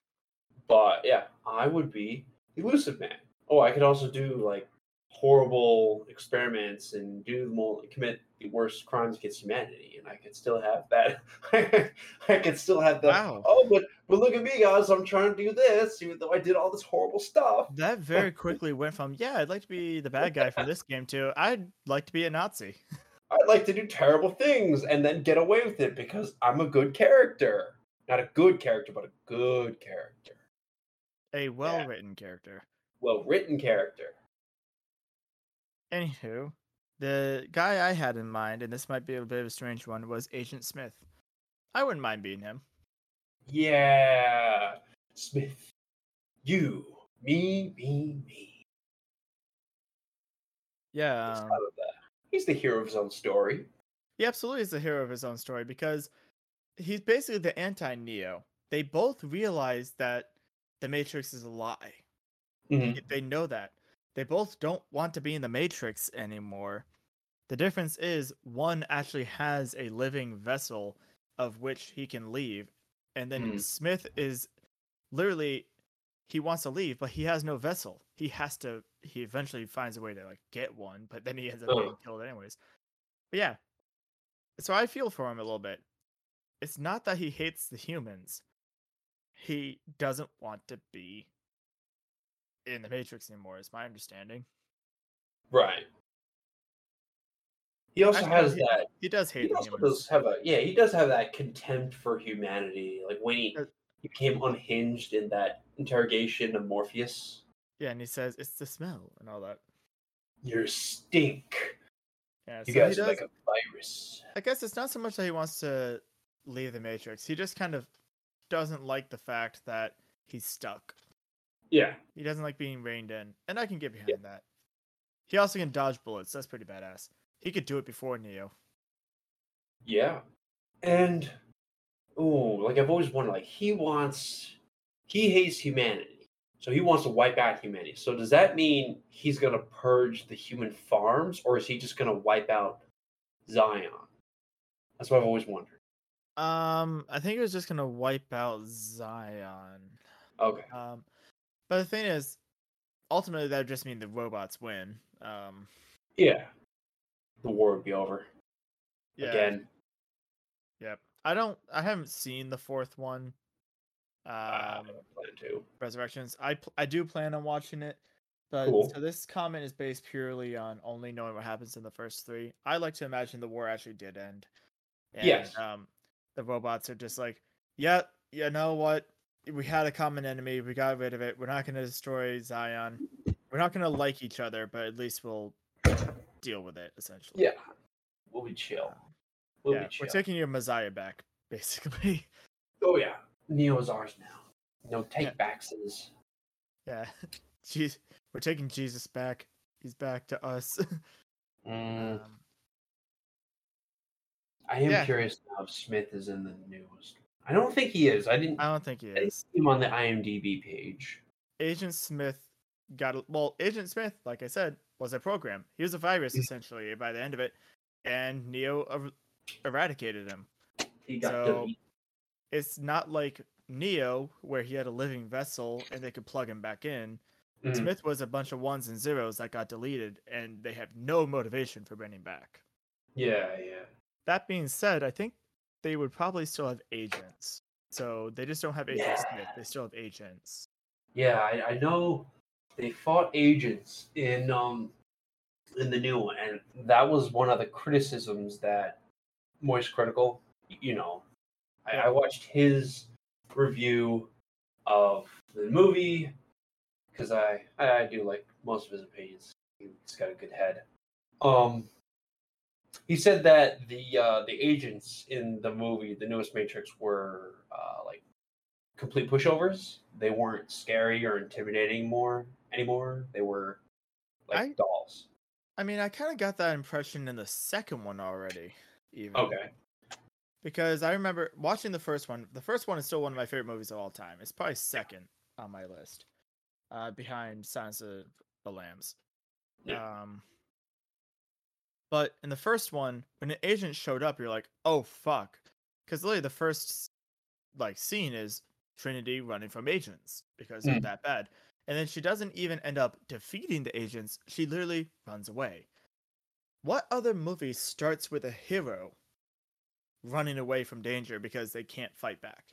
S2: But yeah, I would be Elusive Man. Oh, I could also do like horrible experiments and do more, commit the worst crimes against humanity, and I could still have that. I could still have the.
S1: Wow.
S2: Oh, but but look at me, guys! I'm trying to do this, even though I did all this horrible stuff.
S1: That very quickly went from yeah, I'd like to be the bad guy for this game to I'd like to be a Nazi.
S2: I'd like to do terrible things and then get away with it because I'm a good character. Not a good character, but a good character.
S1: A well written character.
S2: Well written character.
S1: Anywho, the guy I had in mind, and this might be a bit of a strange one, was Agent Smith. I wouldn't mind being him.
S2: Yeah. Smith. You. Me, me, me.
S1: Yeah,
S2: He's
S1: um,
S2: proud of that. He's the hero of his own story.
S1: he absolutely is the hero of his own story because he's basically the anti Neo. They both realize that the Matrix is a lie.
S2: Mhm.
S1: Y- They know that. They both don't want to be in the Matrix anymore. The difference is one actually has a living vessel of which he can leave, and then
S2: Mm.
S1: Smith is literally he wants to leave, but he has no vessel. He has to. He eventually finds a way to like get one, but then he ends up getting killed anyways. But yeah, so I feel for him a little bit. It's not that he hates the humans. He doesn't want to be in the Matrix anymore, is my understanding.
S2: Right. He also
S1: Actually,
S2: has
S1: he-
S2: that
S1: He does hate
S2: he also
S1: humans.
S2: does have a yeah he does have that contempt for humanity like when he, he became unhinged in that interrogation of morpheus
S1: Yeah, and he says it's the smell and all that.
S2: you stink
S1: Yeah,
S2: you guys
S1: he
S2: are like a virus
S1: I guess it's not so much that he wants to leave the Matrix. He just kind of doesn't like the fact that he's stuck.
S2: yeah
S1: He doesn't like being reined in, and I can get behind that. He also can dodge bullets. That's pretty badass. He could do it before Neo.
S2: yeah. And oh like i've always wondered like he wants he hates humanity. So he wants to wipe out humanity. So does that mean he's going to purge the human farms or is he just going to wipe out zion? That's what i've always wondered.
S1: Um, I think he was just gonna wipe out Zion.
S2: okay.
S1: Um, but the thing is, ultimately that would just mean the robots win. Um,
S2: yeah the war would be over
S1: yeah,
S2: again
S1: Yep. I don't. I haven't seen the fourth one.
S2: I
S1: Um,
S2: plan to.
S1: Resurrections. I pl- I do plan on watching it, but
S2: Cool.
S1: so this comment is based purely on only knowing what happens in the first three. I like to imagine the war actually did end. And,
S2: Yes.
S1: Um, the robots are just like, yeah, you know what? We had a common enemy. We got rid of it. We're not going to destroy Zion. We're not going to like each other, but at least we'll deal with it essentially.
S2: Yeah, we'll be chill. We'll
S1: yeah,
S2: be chill.
S1: we're taking your Messiah back, basically.
S2: oh yeah, Neo is ours now. No take
S1: Yeah.
S2: backs is.
S1: yeah, Jeez, we're taking Jesus back. He's back to us.
S2: Mm,
S1: um,
S2: I am
S1: yeah.
S2: curious now if Smith is in the news. I don't think he is. I didn't.
S1: I don't think he
S2: I
S1: is.
S2: see him on the IMDb page.
S1: Agent Smith got a, well. Agent Smith, like I said, was a program. He was a virus
S2: Mm.
S1: essentially by the end of it, and Neo er- eradicated him.
S2: He got
S1: So-
S2: deleted.
S1: It's not like Neo, where he had a living vessel and they could plug him back in.
S2: Mhm.
S1: Smith was a bunch of ones and zeros that got deleted, and they have no motivation for bringing back.
S2: Yeah, yeah.
S1: That being said, I think they would probably still have agents. So they just don't have Agent Smith. They still have agents.
S2: Yeah, I, I know they fought agents in um in the new one, and that was one of the criticisms that Moist Critikal, you know, I, I watched his review of the movie because I, I do like most of his opinions. He's got a good head. Um, he said that the uh, the agents in the movie, the newest Matrix, were uh, like complete pushovers. They weren't scary or intimidating more anymore. They were like
S1: I-
S2: dolls.
S1: I mean, I kind of got that impression in the second one already. Even.
S2: Okay.
S1: Because I remember watching the first one. The first one is still one of my favorite movies of all time. It's probably second on my list, uh, behind Silence of the Lambs.
S2: Yeah.
S1: Um, but in the first one, when an agent showed up, you're like, "Oh fuck," because literally the first like scene is Trinity running from agents because they're
S2: Mm.
S1: that bad, and then she doesn't even end up defeating the agents. She literally runs away. What other movie starts with a hero running away from danger because they can't fight back?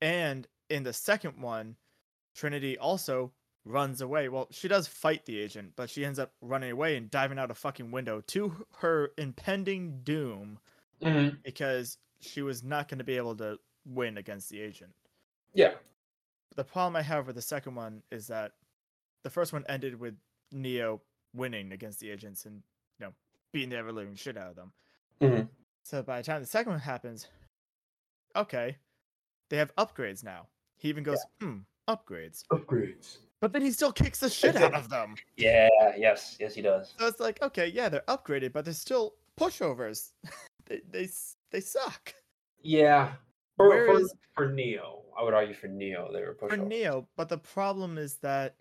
S1: And in the second one, Trinity also runs away. Well, she does fight the agent, but she ends up running away and diving out a fucking window to her impending doom
S2: Mhm.
S1: because she was not going to be able to win against the agent.
S2: Yeah.
S1: The problem I have with the second one is that the first one ended with Neo winning against the agents and you know beating the ever living shit out of them.
S2: Mhm.
S1: So by the time the second one happens, okay, they have upgrades now. He even goes, hmm, upgrades.
S2: Upgrades.
S1: But then he still kicks the shit out of them.
S2: Yeah. Yes. Yes, he does.
S1: So it's like, okay, yeah, they're upgraded, but they're still pushovers. they, they they suck.
S2: Yeah. For, for,
S1: Whereas-
S2: for Neo, I would argue for Neo, they were
S1: for. Neo, but the problem is that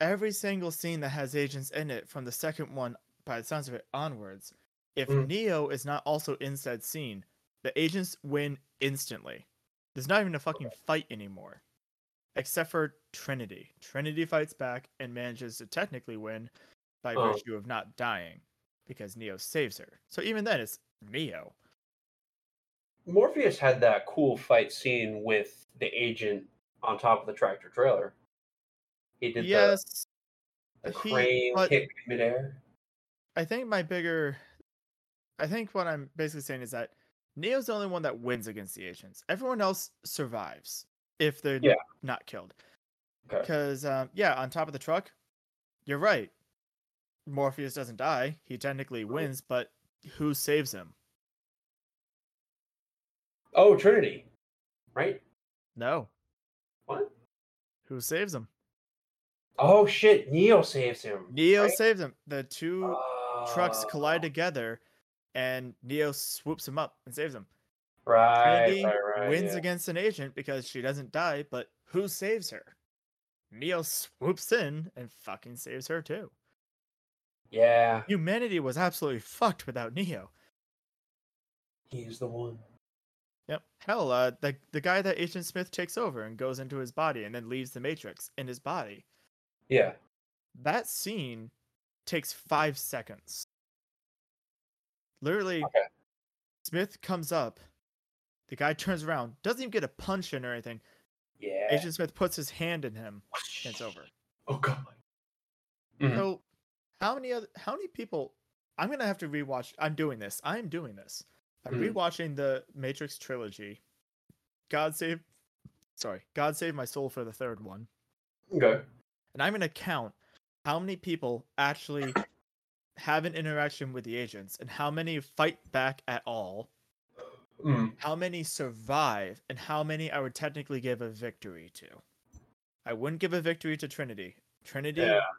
S1: every single scene that has agents in it from the second one, by the sounds of it, onwards, if
S2: Mm.
S1: Neo is not also in said scene, the agents win instantly. There's not even a fucking fight anymore. Except for Trinity. Trinity fights back and manages to technically win by
S2: Oh.
S1: virtue of not dying because Neo saves her. So even then, it's Neo.
S2: Morpheus had that cool fight scene with the agent on top of the tractor trailer. He did
S1: Yes,
S2: the, the
S1: he-
S2: crane
S1: but-
S2: kick midair.
S1: I think my bigger, I think what I'm basically saying is that Neo's the only one that wins against the agents. Everyone else survives if they're
S2: Yeah.
S1: not killed.
S2: Okay.
S1: Because um, yeah, on top of the truck, you're right. Morpheus doesn't die. He technically wins, but who saves him?
S2: Oh, Trinity. Right?
S1: No.
S2: What?
S1: Who saves him?
S2: Oh shit, Neo saves him.
S1: Neo
S2: right?
S1: saves him. The two trucks
S2: Oh,
S1: collide together, and Neo swoops him up and saves him.
S2: Right,
S1: Trinity
S2: right, right.
S1: wins
S2: yeah.
S1: against an agent because she doesn't die, but who saves her? Neo swoops in and fucking saves her too.
S2: Yeah,
S1: Humanity was absolutely fucked without Neo.
S2: he's the one.
S1: Yep. Hell, uh, the the guy that Agent Smith takes over and goes into his body and then leaves the Matrix in his body.
S2: Yeah.
S1: That scene takes five seconds. Literally,
S2: Okay.
S1: Smith comes up. The guy turns around, doesn't even get a punch in or anything.
S2: Yeah.
S1: Agent Smith puts his hand in him, and it's over.
S2: Oh god. Mhm.
S1: So, how many other how many people? I'm gonna have to rewatch. I'm doing this. I'm doing this. I'm
S2: Mhm.
S1: rewatching the Matrix trilogy. God save, sorry, God save my soul for the third one,
S2: Okay.
S1: and I'm gonna count how many people actually have an interaction with the agents and how many fight back at all,
S2: Mm.
S1: how many survive, and how many I would technically give a victory to. I wouldn't give a victory to Trinity. Trinity
S2: Yeah.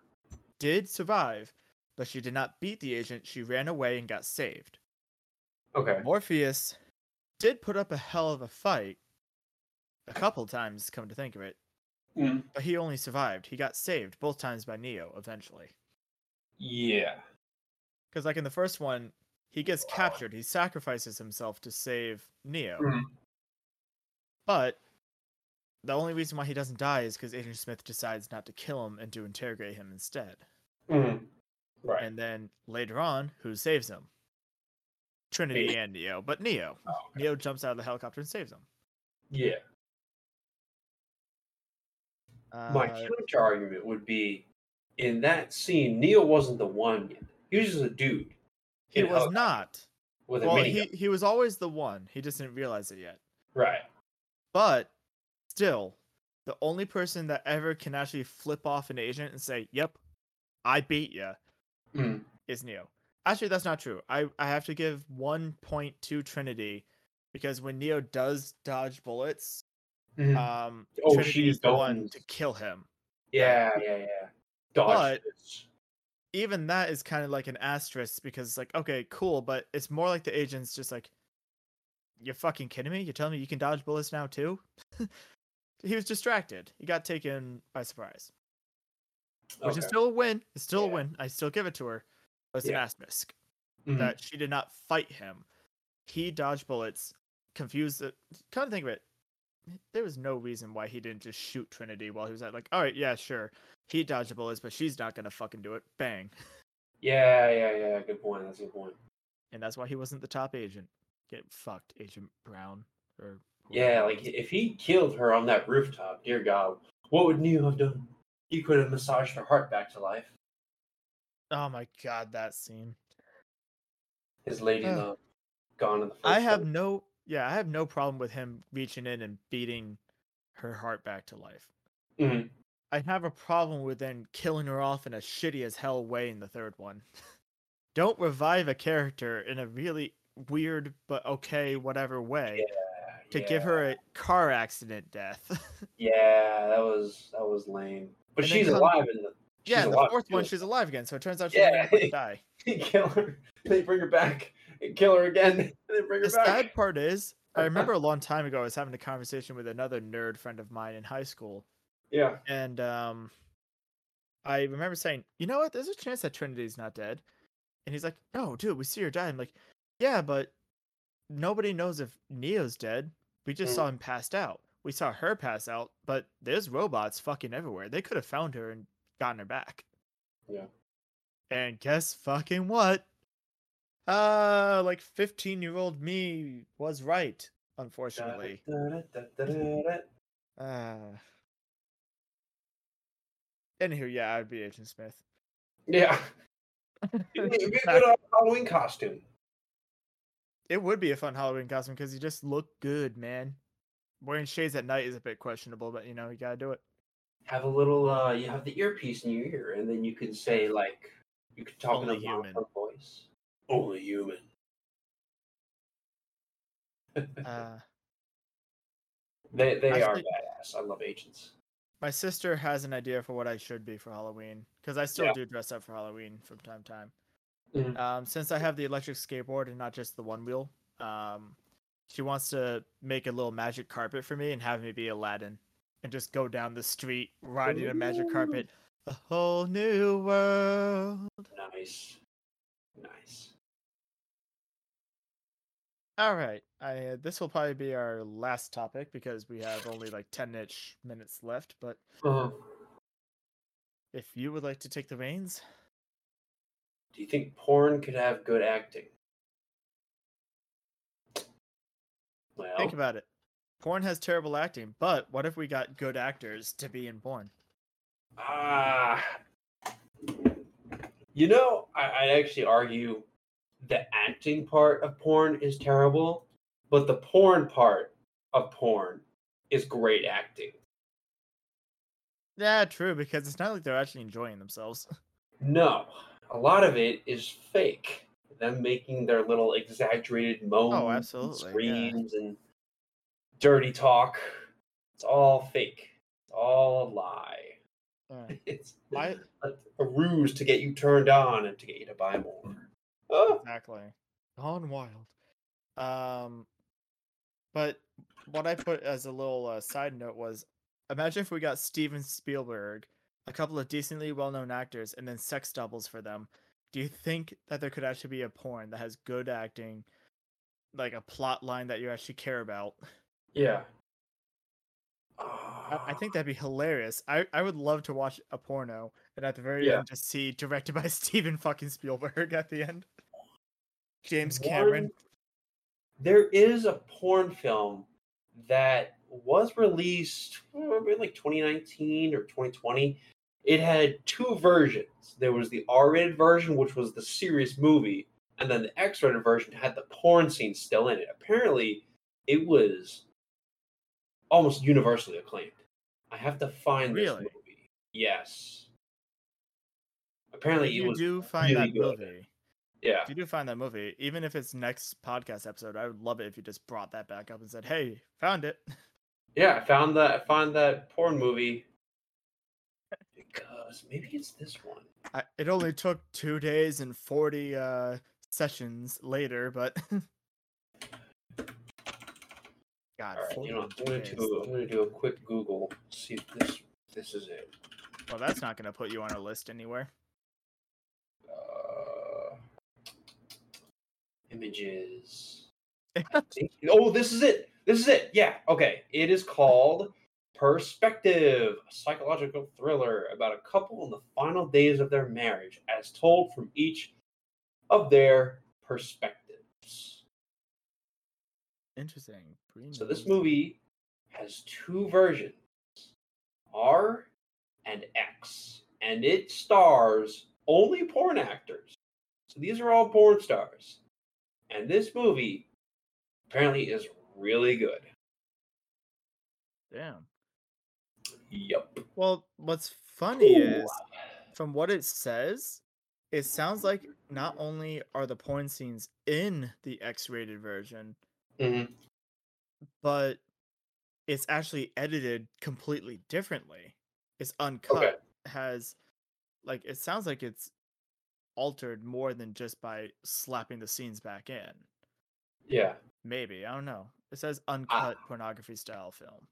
S1: did survive, but she did not beat the agent. She ran away and got saved.
S2: Okay.
S1: Morpheus did put up a hell of a fight a couple times, come to think of it,
S2: Mm.
S1: but he only survived. He got saved both times by Neo eventually.
S2: Yeah.
S1: Because, like in the first one, he gets captured. He sacrifices himself to save Neo.
S2: Mhm.
S1: But the only reason why he doesn't die is because Agent Smith decides not to kill him and to interrogate him instead.
S2: Mm. Right.
S1: And then later on, who saves him? Trinity
S2: Neo.
S1: and Neo, but Neo.
S2: Oh, okay.
S1: Neo jumps out of the helicopter and saves them.
S2: Yeah.
S1: Uh,
S2: My counter argument would be, in that scene, Neo wasn't the one. Yet. He was just a dude.
S1: he was not.
S2: with
S1: Well, he, he was always the one. He just didn't realize it yet.
S2: Right.
S1: But still, the only person that ever can actually flip off an agent and say, "Yep, I beat you,"
S2: Mm.
S1: is Neo. Actually, that's not true. I I have to give one point to Trinity because when Neo does dodge bullets,
S2: Mhm.
S1: um,
S2: Oh,
S1: Trinity
S2: she
S1: is the one to kill him.
S2: yeah, yeah, yeah. Dodge
S1: But-
S2: this.
S1: Even that is kind of like an asterisk because it's like, okay, cool, but it's more like the agent's just like, "You're fucking kidding me? You're telling me you can dodge bullets now too?" he was distracted. He got taken by surprise. which is still a win. It's still a win. I still give it to her. But it's an
S2: Yeah.
S1: asterisk
S2: Mhm.
S1: that she did not fight him. He dodged bullets, confused it. Come to think of it, there was no reason why he didn't just shoot Trinity while he was at like, all right, yeah, sure. He dodged the bullets, but she's not gonna fucking do it. Bang.
S2: Yeah, yeah, yeah. Good point. That's a good point.
S1: And that's why he wasn't the top agent. Get fucked, Agent Brown. Or
S2: Yeah, like if he killed her on that rooftop, dear God, what would Neo have done? He could have massaged her heart back to life.
S1: Oh my god, that scene.
S2: His lady love gone in the first.
S1: I have no yeah, I have no problem with him reaching in and beating her heart back to life.
S2: Mhm.
S1: I have a problem with then killing her off in a shitty as hell way in the third one. Don't revive a character in a really weird but okay whatever way
S2: Yeah,
S1: to give her a car accident death.
S2: Yeah, that was that was lame. But
S1: And
S2: she's
S1: come-
S2: alive in the. She's
S1: yeah, in the
S2: alive
S1: fourth one she's alive again, so it turns out she's
S2: Yeah.
S1: gonna die.
S2: kill her. They bring her back and kill her again. And then bring her
S1: The
S2: back.
S1: sad part is, I remember a long time ago I was having a conversation with another nerd friend of mine in high school,
S2: Yeah.
S1: and um, I remember saying, "You know what? There's a chance that Trinity's not dead." And he's like, "No, dude, we see her die." I'm like, "Yeah, but nobody knows if Neo's dead. We just
S2: Mm.
S1: saw him passed out. We saw her pass out, but there's robots fucking everywhere. They could have found her and gotten her back."
S2: Yeah.
S1: And guess fucking what? Uh, like 15 year old me was right, unfortunately. Uh, anywho, yeah, I'd be Agent Smith.
S2: Yeah. It'd be a good Halloween costume.
S1: It would be a fun Halloween costume because you just look good, man. Wearing shades at night is a bit questionable, but you know, you gotta do it.
S2: Have a little. uh You have the earpiece in your ear, and then you can say like, you can talk
S1: Only
S2: in a
S1: human.
S2: voice. Only human.
S1: Uh,
S2: They they are
S1: Actually-
S2: badass. I love agents.
S1: my sister has an idea for what I should be for Halloween because I still
S2: Yeah.
S1: do dress up for Halloween from time to time.
S2: Mhm.
S1: Um, since I have the electric skateboard and not just the one wheel, um, she wants to make a little magic carpet for me and have me be Aladdin and just go down the street riding a magic carpet. A whole new world.
S2: Nice. Nice.
S1: All right. I uh, this will probably be our last topic because we have only like 10ish minutes left, but
S2: Uh-huh.
S1: if you would like to take the reins,
S2: Do you think porn could have good acting? Well,
S1: think about it. Porn has terrible acting, but what if we got good actors to be in porn?
S2: ah, you know, I, I'd actually argue the acting part of porn is terrible, but the porn part of porn is great acting.
S1: Yeah, true, because it's not like they're actually enjoying themselves.
S2: No, a lot of it is fake. Them making their little exaggerated moans, and
S1: Oh, yeah.
S2: screams, and dirty talk. It's all fake. It's all a lie. It's
S1: My
S2: a, a ruse to get you turned on and to get you to buy more. Oh,
S1: exactly. Gone wild. Um, but what I put as a little uh, side note was, imagine if we got Steven Spielberg, a couple of decently well-known actors, and then sex doubles for them. Do you think that there could actually be a porn that has good acting, like a plot line that you actually care about?
S2: Yeah.
S1: I, I think that'd be hilarious. I, I would love to watch a porno and at the very
S2: Yeah.
S1: end just see directed by Steven fucking Spielberg at the end. James Cameron.
S2: One- there is a porn film that was released uh, in like 2019 or 2020. It had two versions. There was the R-rated version, which was the serious movie, and then the X-rated version had the porn scene still in it. Apparently, it was almost universally acclaimed. I have to find this movie. Yes. Apparently,
S1: If
S2: it
S1: you
S2: was
S1: do find
S2: really
S1: that
S2: good.
S1: movie,
S2: yeah.
S1: if you do find that movie, even if it's next podcast episode, I would love it if you just brought that back up and said, "Hey, found it."
S2: Yeah, I found that. I found that porn movie because maybe it's this one.
S1: I, it only took two days and forty uh, sessions later, but God,
S2: All right, you know, I'm gonna do. I'm gonna do a quick Google. See if this this is it.
S1: Well, that's not gonna put you on a list anywhere.
S2: Uh, images. Oh, this is it. This is it. Yeah. Okay. It is called Perspective, a psychological thriller about a couple in the final days of their marriage, as told from each of their perspectives.
S1: Interesting. Green
S2: So this movie has two versions, R and X, and it stars only porn actors. So these are all porn stars. And this movie apparently is really good.
S1: Damn.
S2: Yep.
S1: Well, what's funny
S2: Ooh.
S1: is from what it says, it sounds like not only are the porn scenes in the X-rated version,
S2: Mhm.
S1: But it's actually edited completely differently. It's uncut.
S2: Okay.
S1: Has like it sounds like it's altered more than just by slapping the scenes back in.
S2: Yeah.
S1: Maybe I don't know. It says uncut pornography style film.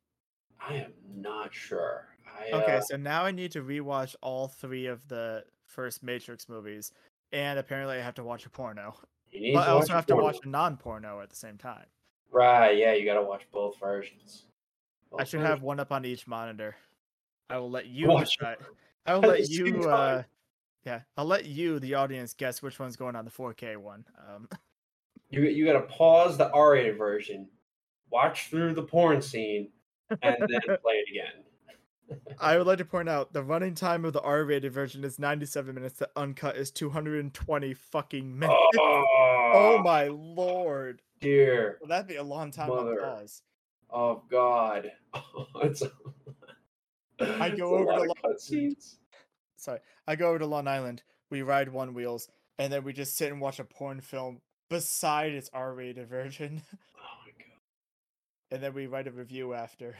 S2: I am not sure. I,
S1: Okay,
S2: uh,
S1: so now I need to rewatch all three of the first Matrix movies, and apparently I have to watch a porno. But I also have to watch a non-porno at the same time.
S2: Right. Yeah. You got to watch both versions.
S1: I
S2: Both
S1: should have one up on each monitor. I will let you
S2: Watch
S1: decide. I will let you. Uh, yeah, I'll let you, the audience, guess which one's going on the 4K one. Um,
S2: You you got to pause the R-rated version, watch through the porn scene, and then play it again.
S1: I would like to point out the running time of the R-rated version is 97 minutes. The uncut is 220 fucking minutes.
S2: Oh,
S1: oh my lord!
S2: dear!
S1: Well, that'd be a long time
S2: Mother.
S1: on pause.
S2: Oh God! it's
S1: I
S2: it's
S1: go
S2: a
S1: over to
S2: of
S1: Lo- sorry, I go over to Long Island, we ride one wheels, and then we just sit and watch a porn film beside its R-rated version,
S2: Oh my God!
S1: and then we write a review after.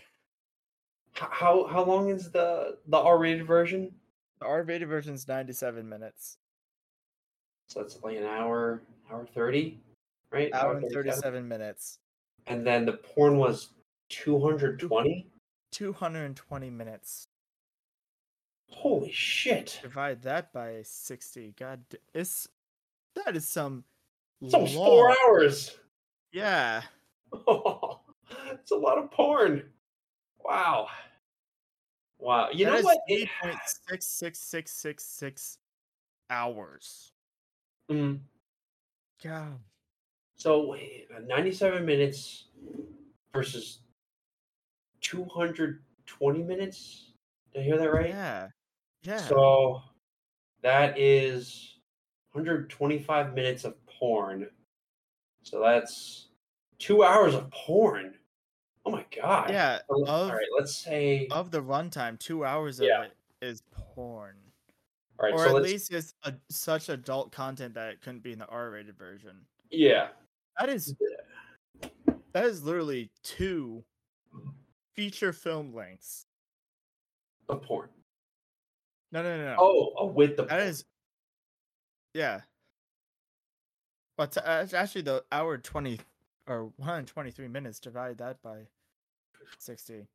S2: How how long is the the R-rated version?
S1: The R-rated version's 97 minutes,
S2: So that's like an hour, hour thirty, right?
S1: hour and
S2: 37?
S1: 37 minutes,
S2: And then the porn was two hundred twenty.
S1: 220 minutes.
S2: Holy shit!
S1: Divide that by 60. God, it's that is some.
S2: It's almost four hours.
S1: Yeah,
S2: it's a lot of porn. Wow. Wow. You
S1: that
S2: know what? It-
S1: 3.66666 hours.
S2: Mm,
S1: God.
S2: so wait, uh, 97 minutes versus 220 minutes. Did I hear that right?
S1: Yeah. Yeah.
S2: So that is 125 minutes of porn. So that's two hours of porn. Oh my god.
S1: Yeah, oh,
S2: All
S1: of
S2: right, let's say.
S1: of the runtime, two hours
S2: Yeah.
S1: of it is porn,
S2: All right,
S1: or
S2: so
S1: at
S2: let's.
S1: least it's a, such adult content that it couldn't be in the R-rated version.
S2: Yeah.
S1: That is that is literally two feature film lengths.
S2: Of porn.
S1: No, no, no, no.
S2: Oh, oh, with the.
S1: that
S2: porn.
S1: is, yeah. But actually the hour twenty or one hundred twenty-three minutes. divided that by sixty.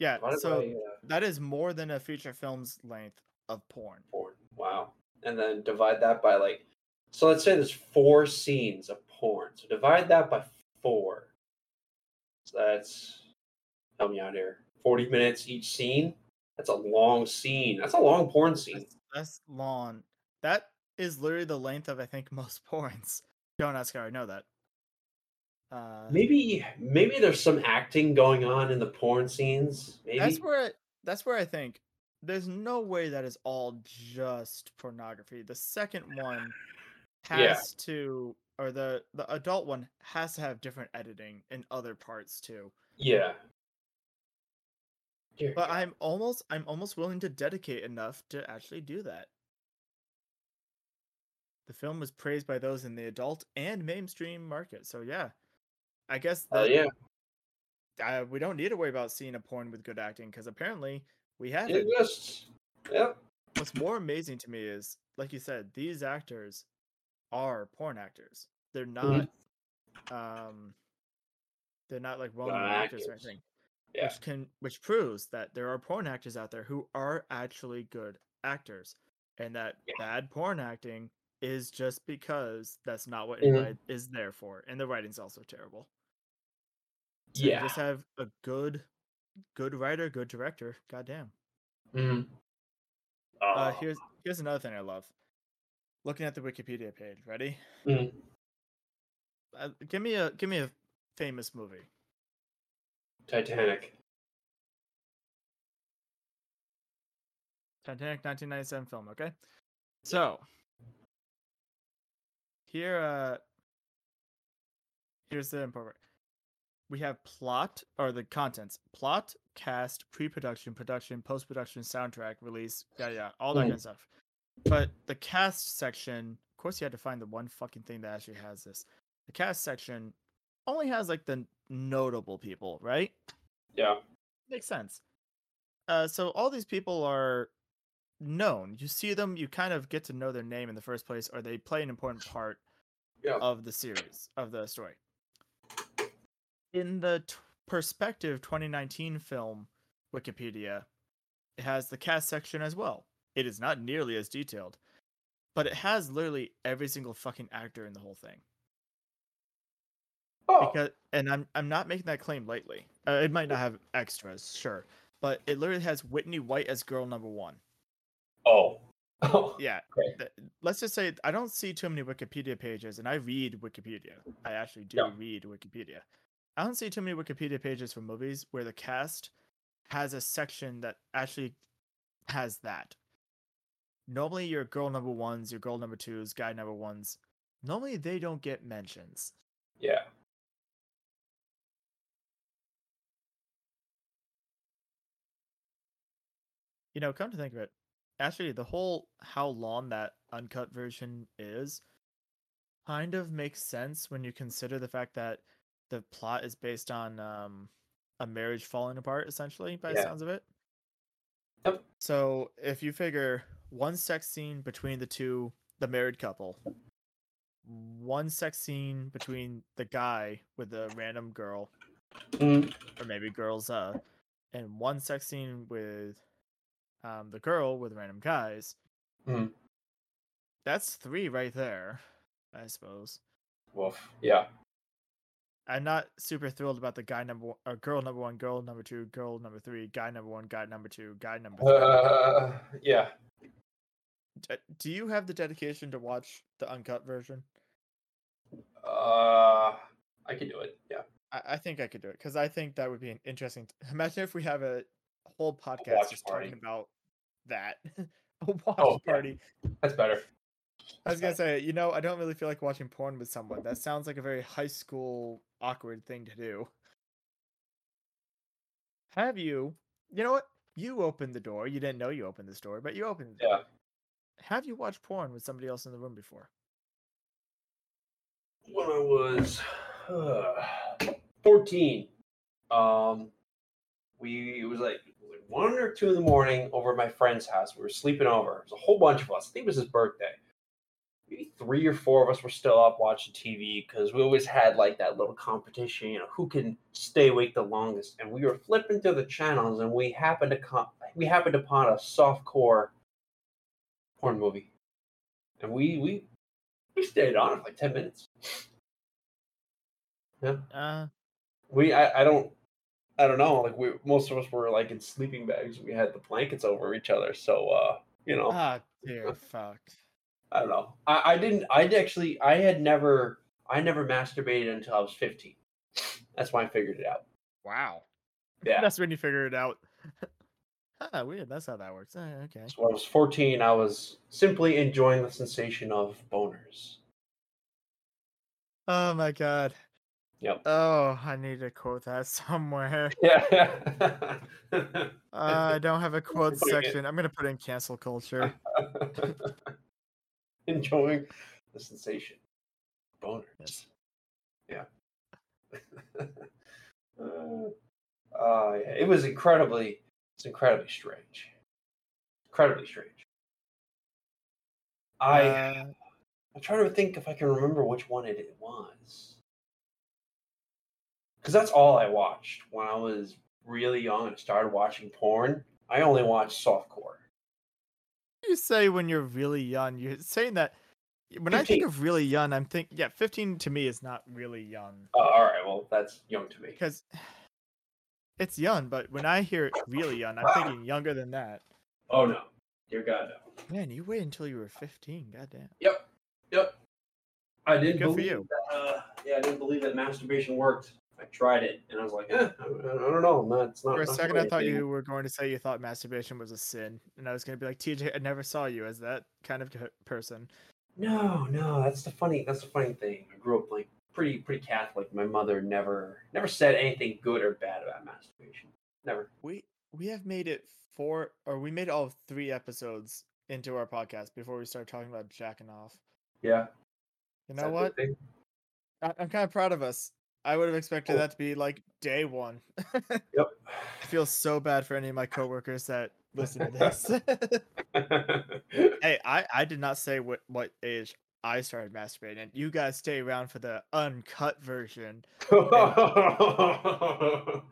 S1: Yeah,
S2: Divided
S1: so
S2: by, uh,
S1: that is more than a feature film's length of porn.
S2: porn. Wow. And then divide that by like. So let's say there's four scenes of porn. So divide that by four. So that's. Help me out here. 40 minutes each scene. That's a long scene. That's a long porn scene.
S1: That's, that's long. That is literally the length of I think most porns. Don't ask how I know that. Uh,
S2: Maybe maybe there's some acting going on in the porn scenes. Maybe.
S1: that's where I- that's where I think there's no way that is all just pornography. The second one has
S2: Yeah.
S1: to, or the the adult one has to have different editing in other parts too.
S2: yeah. Dear
S1: But. I'm almost I'm almost willing to dedicate enough to actually do that. The film was praised by those in the adult and mainstream market. So yeah, I guess
S2: Uh, yeah.
S1: uh, we don't need to worry about seeing a porn with good acting because apparently we have
S2: It exists. Yep.
S1: What's more amazing to me is, like you said, these actors are porn actors. They're not, um, they're not like well-known
S2: Not
S1: actors or anything.
S2: Yeah.
S1: Which can, which proves that there are porn actors out there who are actually good actors, and that
S2: Yeah.
S1: bad porn acting is just because that's not what
S2: Mhm.
S1: is there for, and the writing's also terrible. So
S2: Yeah.
S1: just have a good, good writer, good director. Goddamn.
S2: Mhm.
S1: Uh,
S2: Oh.
S1: here's here's another thing I love. Looking at the Wikipedia page. Ready?
S2: Mhm.
S1: Uh, give me a give me a famous movie.
S2: Titanic.
S1: Titanic, 1997 film. Okay. So here, uh, here's the important. We have plot or the contents: plot, cast, pre-production, production, post-production, soundtrack, release, yeah, yeah, all that
S2: Mhm.
S1: kind of stuff. But the cast section, of course, you had to find the one fucking thing that actually has this. The cast section only has like the notable people, right?
S2: Yeah.
S1: Makes sense. Uh, so all these people are known. You see them, you kind of get to know their name in the first place, or they play an important part
S2: Yeah.
S1: of the series, of the story. In the t- Perspective 2019 film Wikipedia, it has the cast section as well. It is not nearly as detailed, but it has literally every single fucking actor in the whole thing.
S2: Oh.
S1: Because, and I'm I'm not making that claim lightly. Uh, it might not have extras, sure, but it literally has Whitney White as girl number one.
S2: Oh. Oh.
S1: Yeah.
S2: Okay.
S1: th- Let's just say I don't see too many Wikipedia pages, and I read Wikipedia. I actually do read Wikipedia. I don't see too many Wikipedia pages for movies where the cast has a section that actually has that. Normally, your girl number ones, your girl number twos, guy number ones, normally they don't get mentions.
S2: Yeah.
S1: You know, come to think of it, actually, the whole how long that uncut version is kind of makes sense when you consider the fact that the plot is based on um, a marriage falling apart, essentially, by the sounds of it.
S2: Yep.
S1: So if you figure one sex scene between the two, the married couple, one sex scene between the guy with the random girl,
S2: Mhm.
S1: or maybe girls, uh, and one sex scene with um, the girl with random guys.
S2: Mhm.
S1: That's three right there, I suppose.
S2: Woof. Yeah.
S1: I'm not super thrilled about the guy number one, or girl number one, girl number two, girl number three, guy number one, guy number two, guy number three.
S2: Uh, yeah.
S1: D- Do you have the dedication to watch the uncut version?
S2: Uh, I can do it. Yeah.
S1: I, I think I could do it because I think that would be an interesting. T- Imagine if we have a whole podcast
S2: watch
S1: just
S2: party.
S1: talking about that. a watch
S2: Oh, yeah.
S1: party.
S2: That's better.
S1: I was gonna say, you know, I don't really feel like watching porn with someone. That sounds like a very high school awkward thing to do. Have you? You know what? You opened the door. You didn't know you opened this door, but you opened the door.
S2: Yeah.
S1: Have you watched porn with somebody else in the room before?
S2: When I was uh, 14, um, we it was like it was like one or two in the morning over at my friend's house. We were sleeping over. It was a whole bunch of us. I think it was his birthday. Maybe three or four of us were still up watching TV because we always had like that little competition, you know, who can stay awake the longest. And we were flipping through the channels, and we happened to come, we happened upon a soft core porn movie, and we we we stayed on it for like ten minutes. Yeah,
S1: Uh,
S2: we I, I don't I don't know. Like we most of us were like in sleeping bags. We had the blankets over each other, so uh, you know.
S1: ah, dear fuck.
S2: I don't know. I, I didn't. I actually. I had never. I never masturbated until I was fifteen. That's when I figured it out.
S1: Wow.
S2: Yeah.
S1: That's when you figure it out. ah, weird. That's how that works. Eh, okay.
S2: So when I was fourteen, I was simply enjoying the sensation of boners.
S1: Oh my god.
S2: Yep.
S1: Oh, I need to quote that somewhere.
S2: Yeah.
S1: Uh, I don't have a quote
S2: Putting it-
S1: section. I'm gonna put in cancel culture.
S2: Enjoying the sensation. Boners.
S1: Yes.
S2: Yeah. uh, uh, yeah. It was incredibly. It's incredibly strange. Incredibly strange. I.
S1: Uh,
S2: I'm trying to think if I can remember which one it was. Because that's all I watched when I was really young and started watching porn. I only watched softcore.
S1: You say when you're really young, you're saying that. When I think of really young, I'm thinking, yeah, 15 to me is not really young
S2: Uh, all right, well, that's young to me.
S1: because it's young. But when I hear really young, I'm thinking younger than that.
S2: Oh no, dear God, no.
S1: Man, you wait until you were 15. Goddamn.
S2: Yep, yep. I didn't
S1: Good for you.
S2: That, uh, yeah, I didn't believe that masturbation worked. I tried it, and I was like, eh, I, I don't know. No, it's not.
S1: For a
S2: not
S1: second, I thought you were going to say you thought masturbation was a sin, and I was going to be like, TJ, I never saw you as that kind of person.
S2: No, no, that's the funny. That's the funny thing. I grew up like pretty, pretty Catholic. My mother never, never said anything good or bad about masturbation. Never.
S1: We we have made it four, or we made all three episodes into our podcast before we start talking about jacking off.
S2: Yeah.
S1: You know what? I, I'm kind of proud of us. I would have expected
S2: Cool.
S1: that to be like day one.
S2: Yep.
S1: I feel so bad for any of my coworkers that listen to this. hey, I, I did not say what, what age I started masturbating. You guys stay around for the uncut version.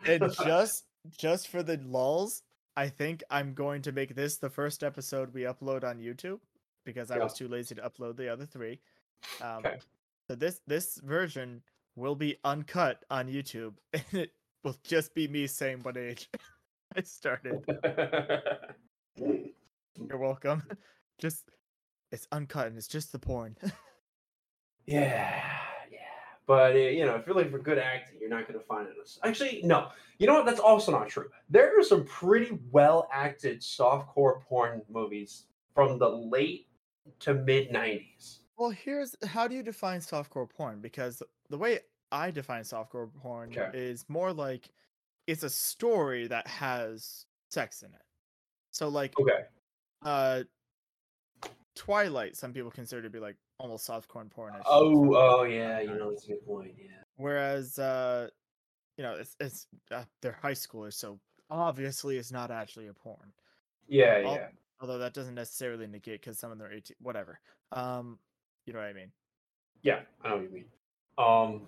S1: And just just for the lulls, I think I'm going to make this the first episode we upload on YouTube because I
S2: Yeah.
S1: was too lazy to upload the other three. Um,
S2: Okay.
S1: So this this version will be uncut on YouTube, and it will just be me saying what age I started. You're welcome. Just it's uncut and it's just the porn.
S2: Yeah, yeah. But uh, you know, if you're looking for good acting, you're not going to find it. Actually, no. You know what? That's also not true. There are some pretty well acted softcore porn movies from the late to mid '90s.
S1: Well, here's how do you define softcore porn? Because the way I define softcore porn
S2: Okay.
S1: is more like it's a story that has sex in it. So like
S2: Okay.
S1: uh Twilight, some people consider to be like almost softcore porn.
S2: Oh, oh yeah. You know, that's a good point. Yeah.
S1: Whereas, uh, you know, it's it's uh, they're high schoolers, so obviously it's not actually a porn.
S2: Yeah, yeah.
S1: Although that doesn't necessarily negate because some of them are 18, whatever. Um, you know what I mean?
S2: Yeah, I know what you mean. Um,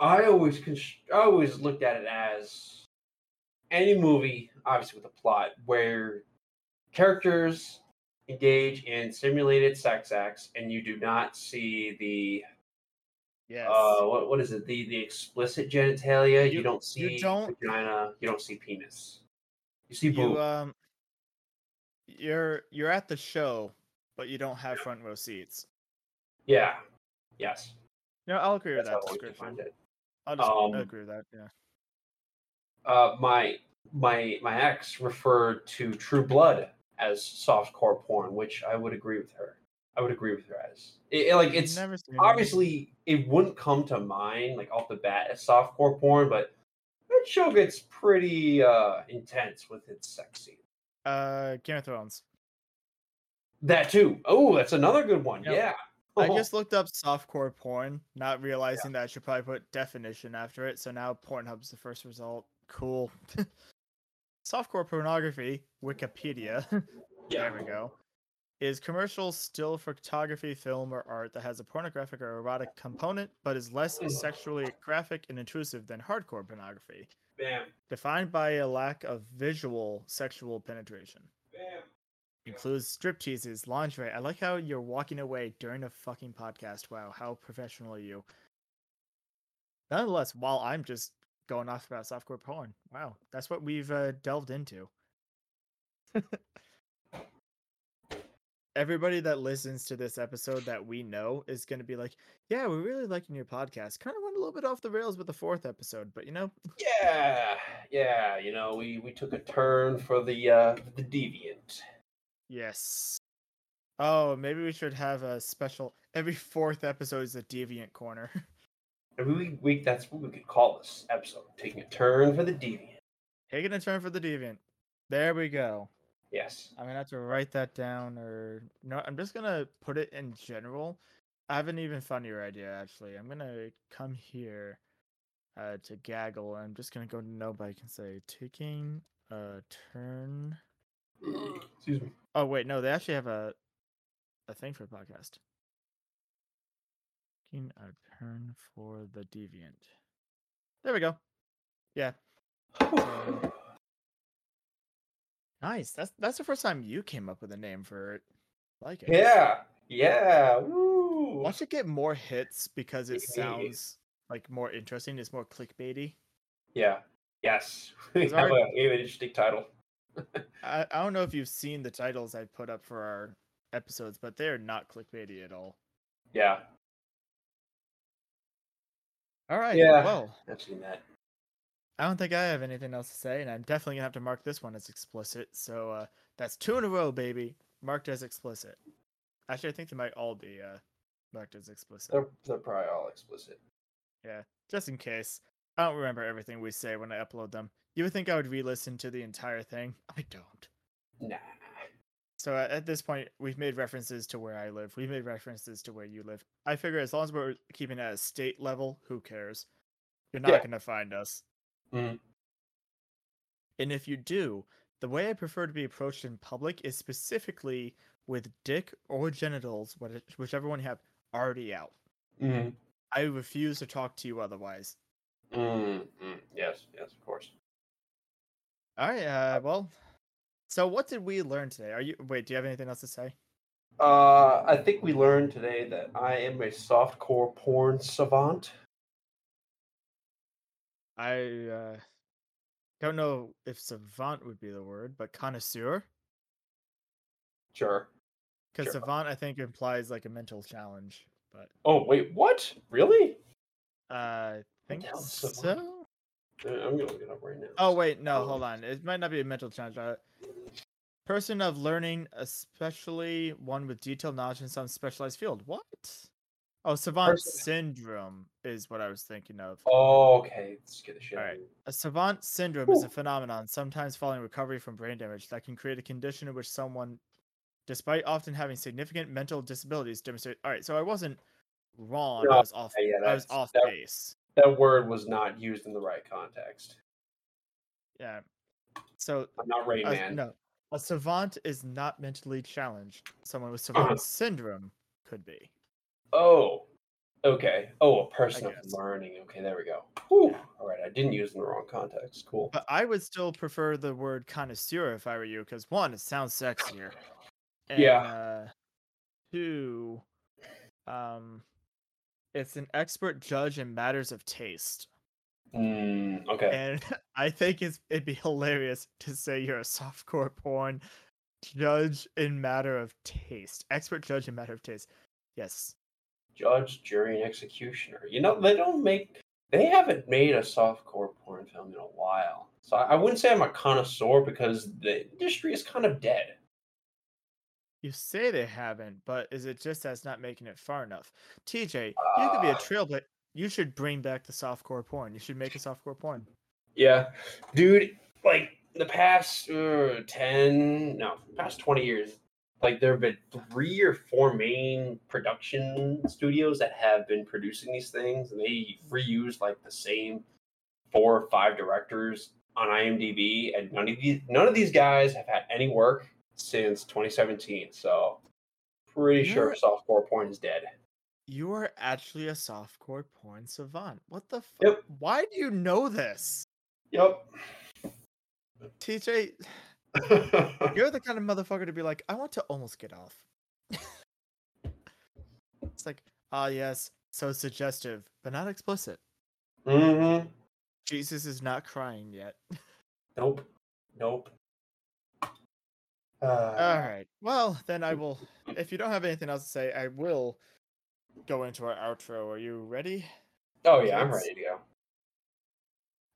S2: I always cons- I always looked at it as any movie, obviously with a plot, where characters engage in simulated sex acts, and you do not see the
S1: Yes.
S2: uh what what is it the the explicit genitalia. You,
S1: You-
S2: don't see
S1: you don't-
S2: vagina. You don't see penis. You see
S1: you um, you're you're at the show, but you don't have front row seats.
S2: Yeah. Yes.
S1: No, I'll agree with
S2: That's
S1: that description. I'll just
S2: Um,
S1: agree with that. Yeah.
S2: uh, my my my ex referred to True Blood as softcore porn, which I would agree with her. I would agree with her as it, it- like it's
S1: seen it.
S2: obviously it wouldn't come to mind like off the bat as softcore porn, but that show gets pretty uh intense with its sex scene?
S1: Uh, Game of Thrones.
S2: That too. Oh, that's another good one.
S1: Yep.
S2: Yeah.
S1: I
S2: Oh,
S1: just looked up softcore porn, not realizing that I should probably put definition after it. So now Pornhub's the first result. Cool. softcore pornography, Wikipedia.
S2: yeah.
S1: there we go. Is commercial still photography, film, or art that has a pornographic or erotic component, but is less sexually graphic and intrusive than hardcore pornography,
S2: Bam.
S1: defined by a lack of visual sexual penetration.
S2: Bam.
S1: Includes strip teases, lingerie. I like how you're walking away during a fucking podcast. Wow, how professional are you? Nonetheless, while I'm just going off about softcore porn, wow, that's what we've uh, delved into. Everybody that listens to this episode that we know is going to be like, "Yeah, we're really liking your podcast. Kind of went a little bit off the rails with the fourth episode, but you know,
S2: Yeah. Yeah. You know, we we took a turn for the uh the deviant.
S1: Yes." Oh, maybe we should have a special. Every fourth episode is a deviant corner.
S2: Every week, that's what we could call this episode. Taking a turn for the deviant.
S1: Taking a turn for the deviant. There we go.
S2: Yes.
S1: I'm gonna have to write that down, or no, I'm just gonna put it in general. I have an even funnier idea actually. I'm gonna come here uh, to gaggle, and I'm just gonna go to nobody can say taking a turn. Mm.
S2: Excuse me.
S1: Oh wait, no, they actually have a a thing for a podcast. Taking a turn for the deviant. There we go. Yeah, nice. That's that's the first time you came up with a name for it. I Like it.
S2: yeah. Yeah. Woo.
S1: Watch it get more hits because it sounds like more interesting. It's more clickbaity.
S2: Yeah. Yes. We
S1: It's
S2: have, a,
S1: already-
S2: we have an interesting title.
S1: I, I don't know if you've seen the titles I put up for our episodes, but they're not clickbaity at all.
S2: Yeah.
S1: All right.
S2: Yeah.
S1: Well,
S2: I've seen that.
S1: I don't think I have anything else to say, and I'm definitely gonna have to mark this one as explicit. So uh, that's two in a row, baby, marked as explicit. Actually, I think they might all be uh, marked as explicit.
S2: They're, they're probably all explicit.
S1: Yeah, just in case. I don't remember everything we say when I upload them. You would think I would re-listen to the entire thing. I don't.
S2: Nah.
S1: So at, this point, we've made references to where I live. We've made references to where you live. I figure as long as we're keeping it at a state level, who cares? You're not
S2: Yeah.
S1: gonna find us.
S2: Mhm.
S1: And if you do, the way I prefer to be approached in public is specifically with dick or genitals, whichever one you have, already out.
S2: Mm.
S1: I refuse to talk to you otherwise.
S2: Mm. Mm. Yes. Yes. Of course.
S1: All right. Uh, well, so what did we learn today? Are you wait? Do you have anything else to say?
S2: Uh, I think we learned today that I am a softcore porn savant.
S1: I uh, don't know if savant would be the word, but connoisseur.
S2: Sure.
S1: Because
S2: Sure.
S1: savant, I think, implies like a mental challenge. But
S2: Oh wait, what? Really?
S1: uh, I think so.
S2: Uh, I'm gonna look it up right now.
S1: Oh wait, no,
S2: Oh.
S1: hold on. It might not be a mental challenge. Uh, person of learning, especially one with detailed knowledge in some specialized field. What? Oh, savant
S2: Person-
S1: syndrome is what I was thinking of.
S2: Oh, okay. Let's get the shit.
S1: All right. A savant syndrome is a phenomenon, sometimes following recovery from brain damage, that can create a condition in which someone, despite often having significant mental disabilities, demonstrate. All right, so I wasn't wrong. I was off.
S2: yeah,
S1: I was off
S2: that-
S1: base.
S2: That word was not used in the right context.
S1: Yeah. So
S2: I'm not Man.
S1: no, a savant is not mentally challenged. Someone with
S2: Uh-huh.
S1: savant syndrome could be.
S2: Oh, okay. Oh, a person of learning. Okay, there we go.
S1: Yeah.
S2: All right, I didn't use it in the wrong context. Cool.
S1: But I would still prefer the word connoisseur if I were you, because one, it sounds sexier. And,
S2: Yeah.
S1: Uh, two, um, it's an expert judge in matters of taste,
S2: Mm, okay.
S1: and I think it's it'd be hilarious to say you're a softcore porn judge in matter of taste, expert judge in matter of taste. Yes,
S2: Judge, jury, and executioner. You know, they don't make. They haven't made a softcore porn film in a while. So I I wouldn't say I'm a connoisseur because the industry is kind of dead.
S1: You say they haven't, but is it just that's not making it far enough? TJ, you could be a
S2: Ah.
S1: trailblazer. You should bring back the softcore porn. You should make a softcore porn.
S2: Yeah, dude. Like the past uh, ten, no, past twenty years, like there have been three or four main production studios that have been producing these things, and they reuse like the same four or five directors on IMDb, and none of these none of these guys have had any work since 2017. So pretty sure
S1: You're-
S2: softcore porn is dead.
S1: You are actually a softcore porn savant. What the fuck?
S2: Yep.
S1: Why do you know this?
S2: Yep.
S1: TJ, you're the kind of motherfucker to be like, I want to almost get off. it's like, ah, yes, so suggestive, but not explicit.
S2: mm-hmm.
S1: Jesus is not crying yet.
S2: Nope. Nope. Uh,
S1: All right. Well, then I will. If you don't have anything else to say, I will go into our outro. Are you ready?
S2: Oh yeah, I'm ready to go.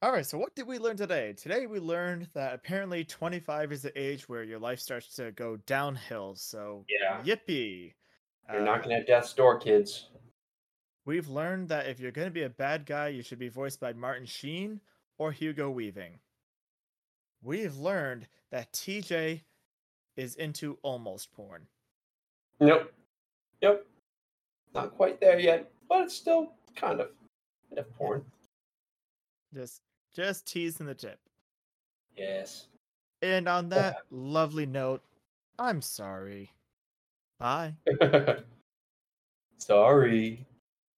S1: All right. So, what did we learn today? Today, we learned that apparently 25 is the age where your life starts to go downhill. So,
S2: Yeah.
S1: yippee.
S2: You're
S1: Uh,
S2: knocking at death's door, kids.
S1: We've learned that if you're going to be a bad guy, you should be voiced by Martin Sheen or Hugo Weaving. We've learned that TJ is into almost porn.
S2: Yep. Yep. Not quite there yet, but it's still kind of bit of porn.
S1: Just just teasing the tip.
S2: Yes.
S1: And on that lovely note, I'm sorry. Bye.
S2: Sorry.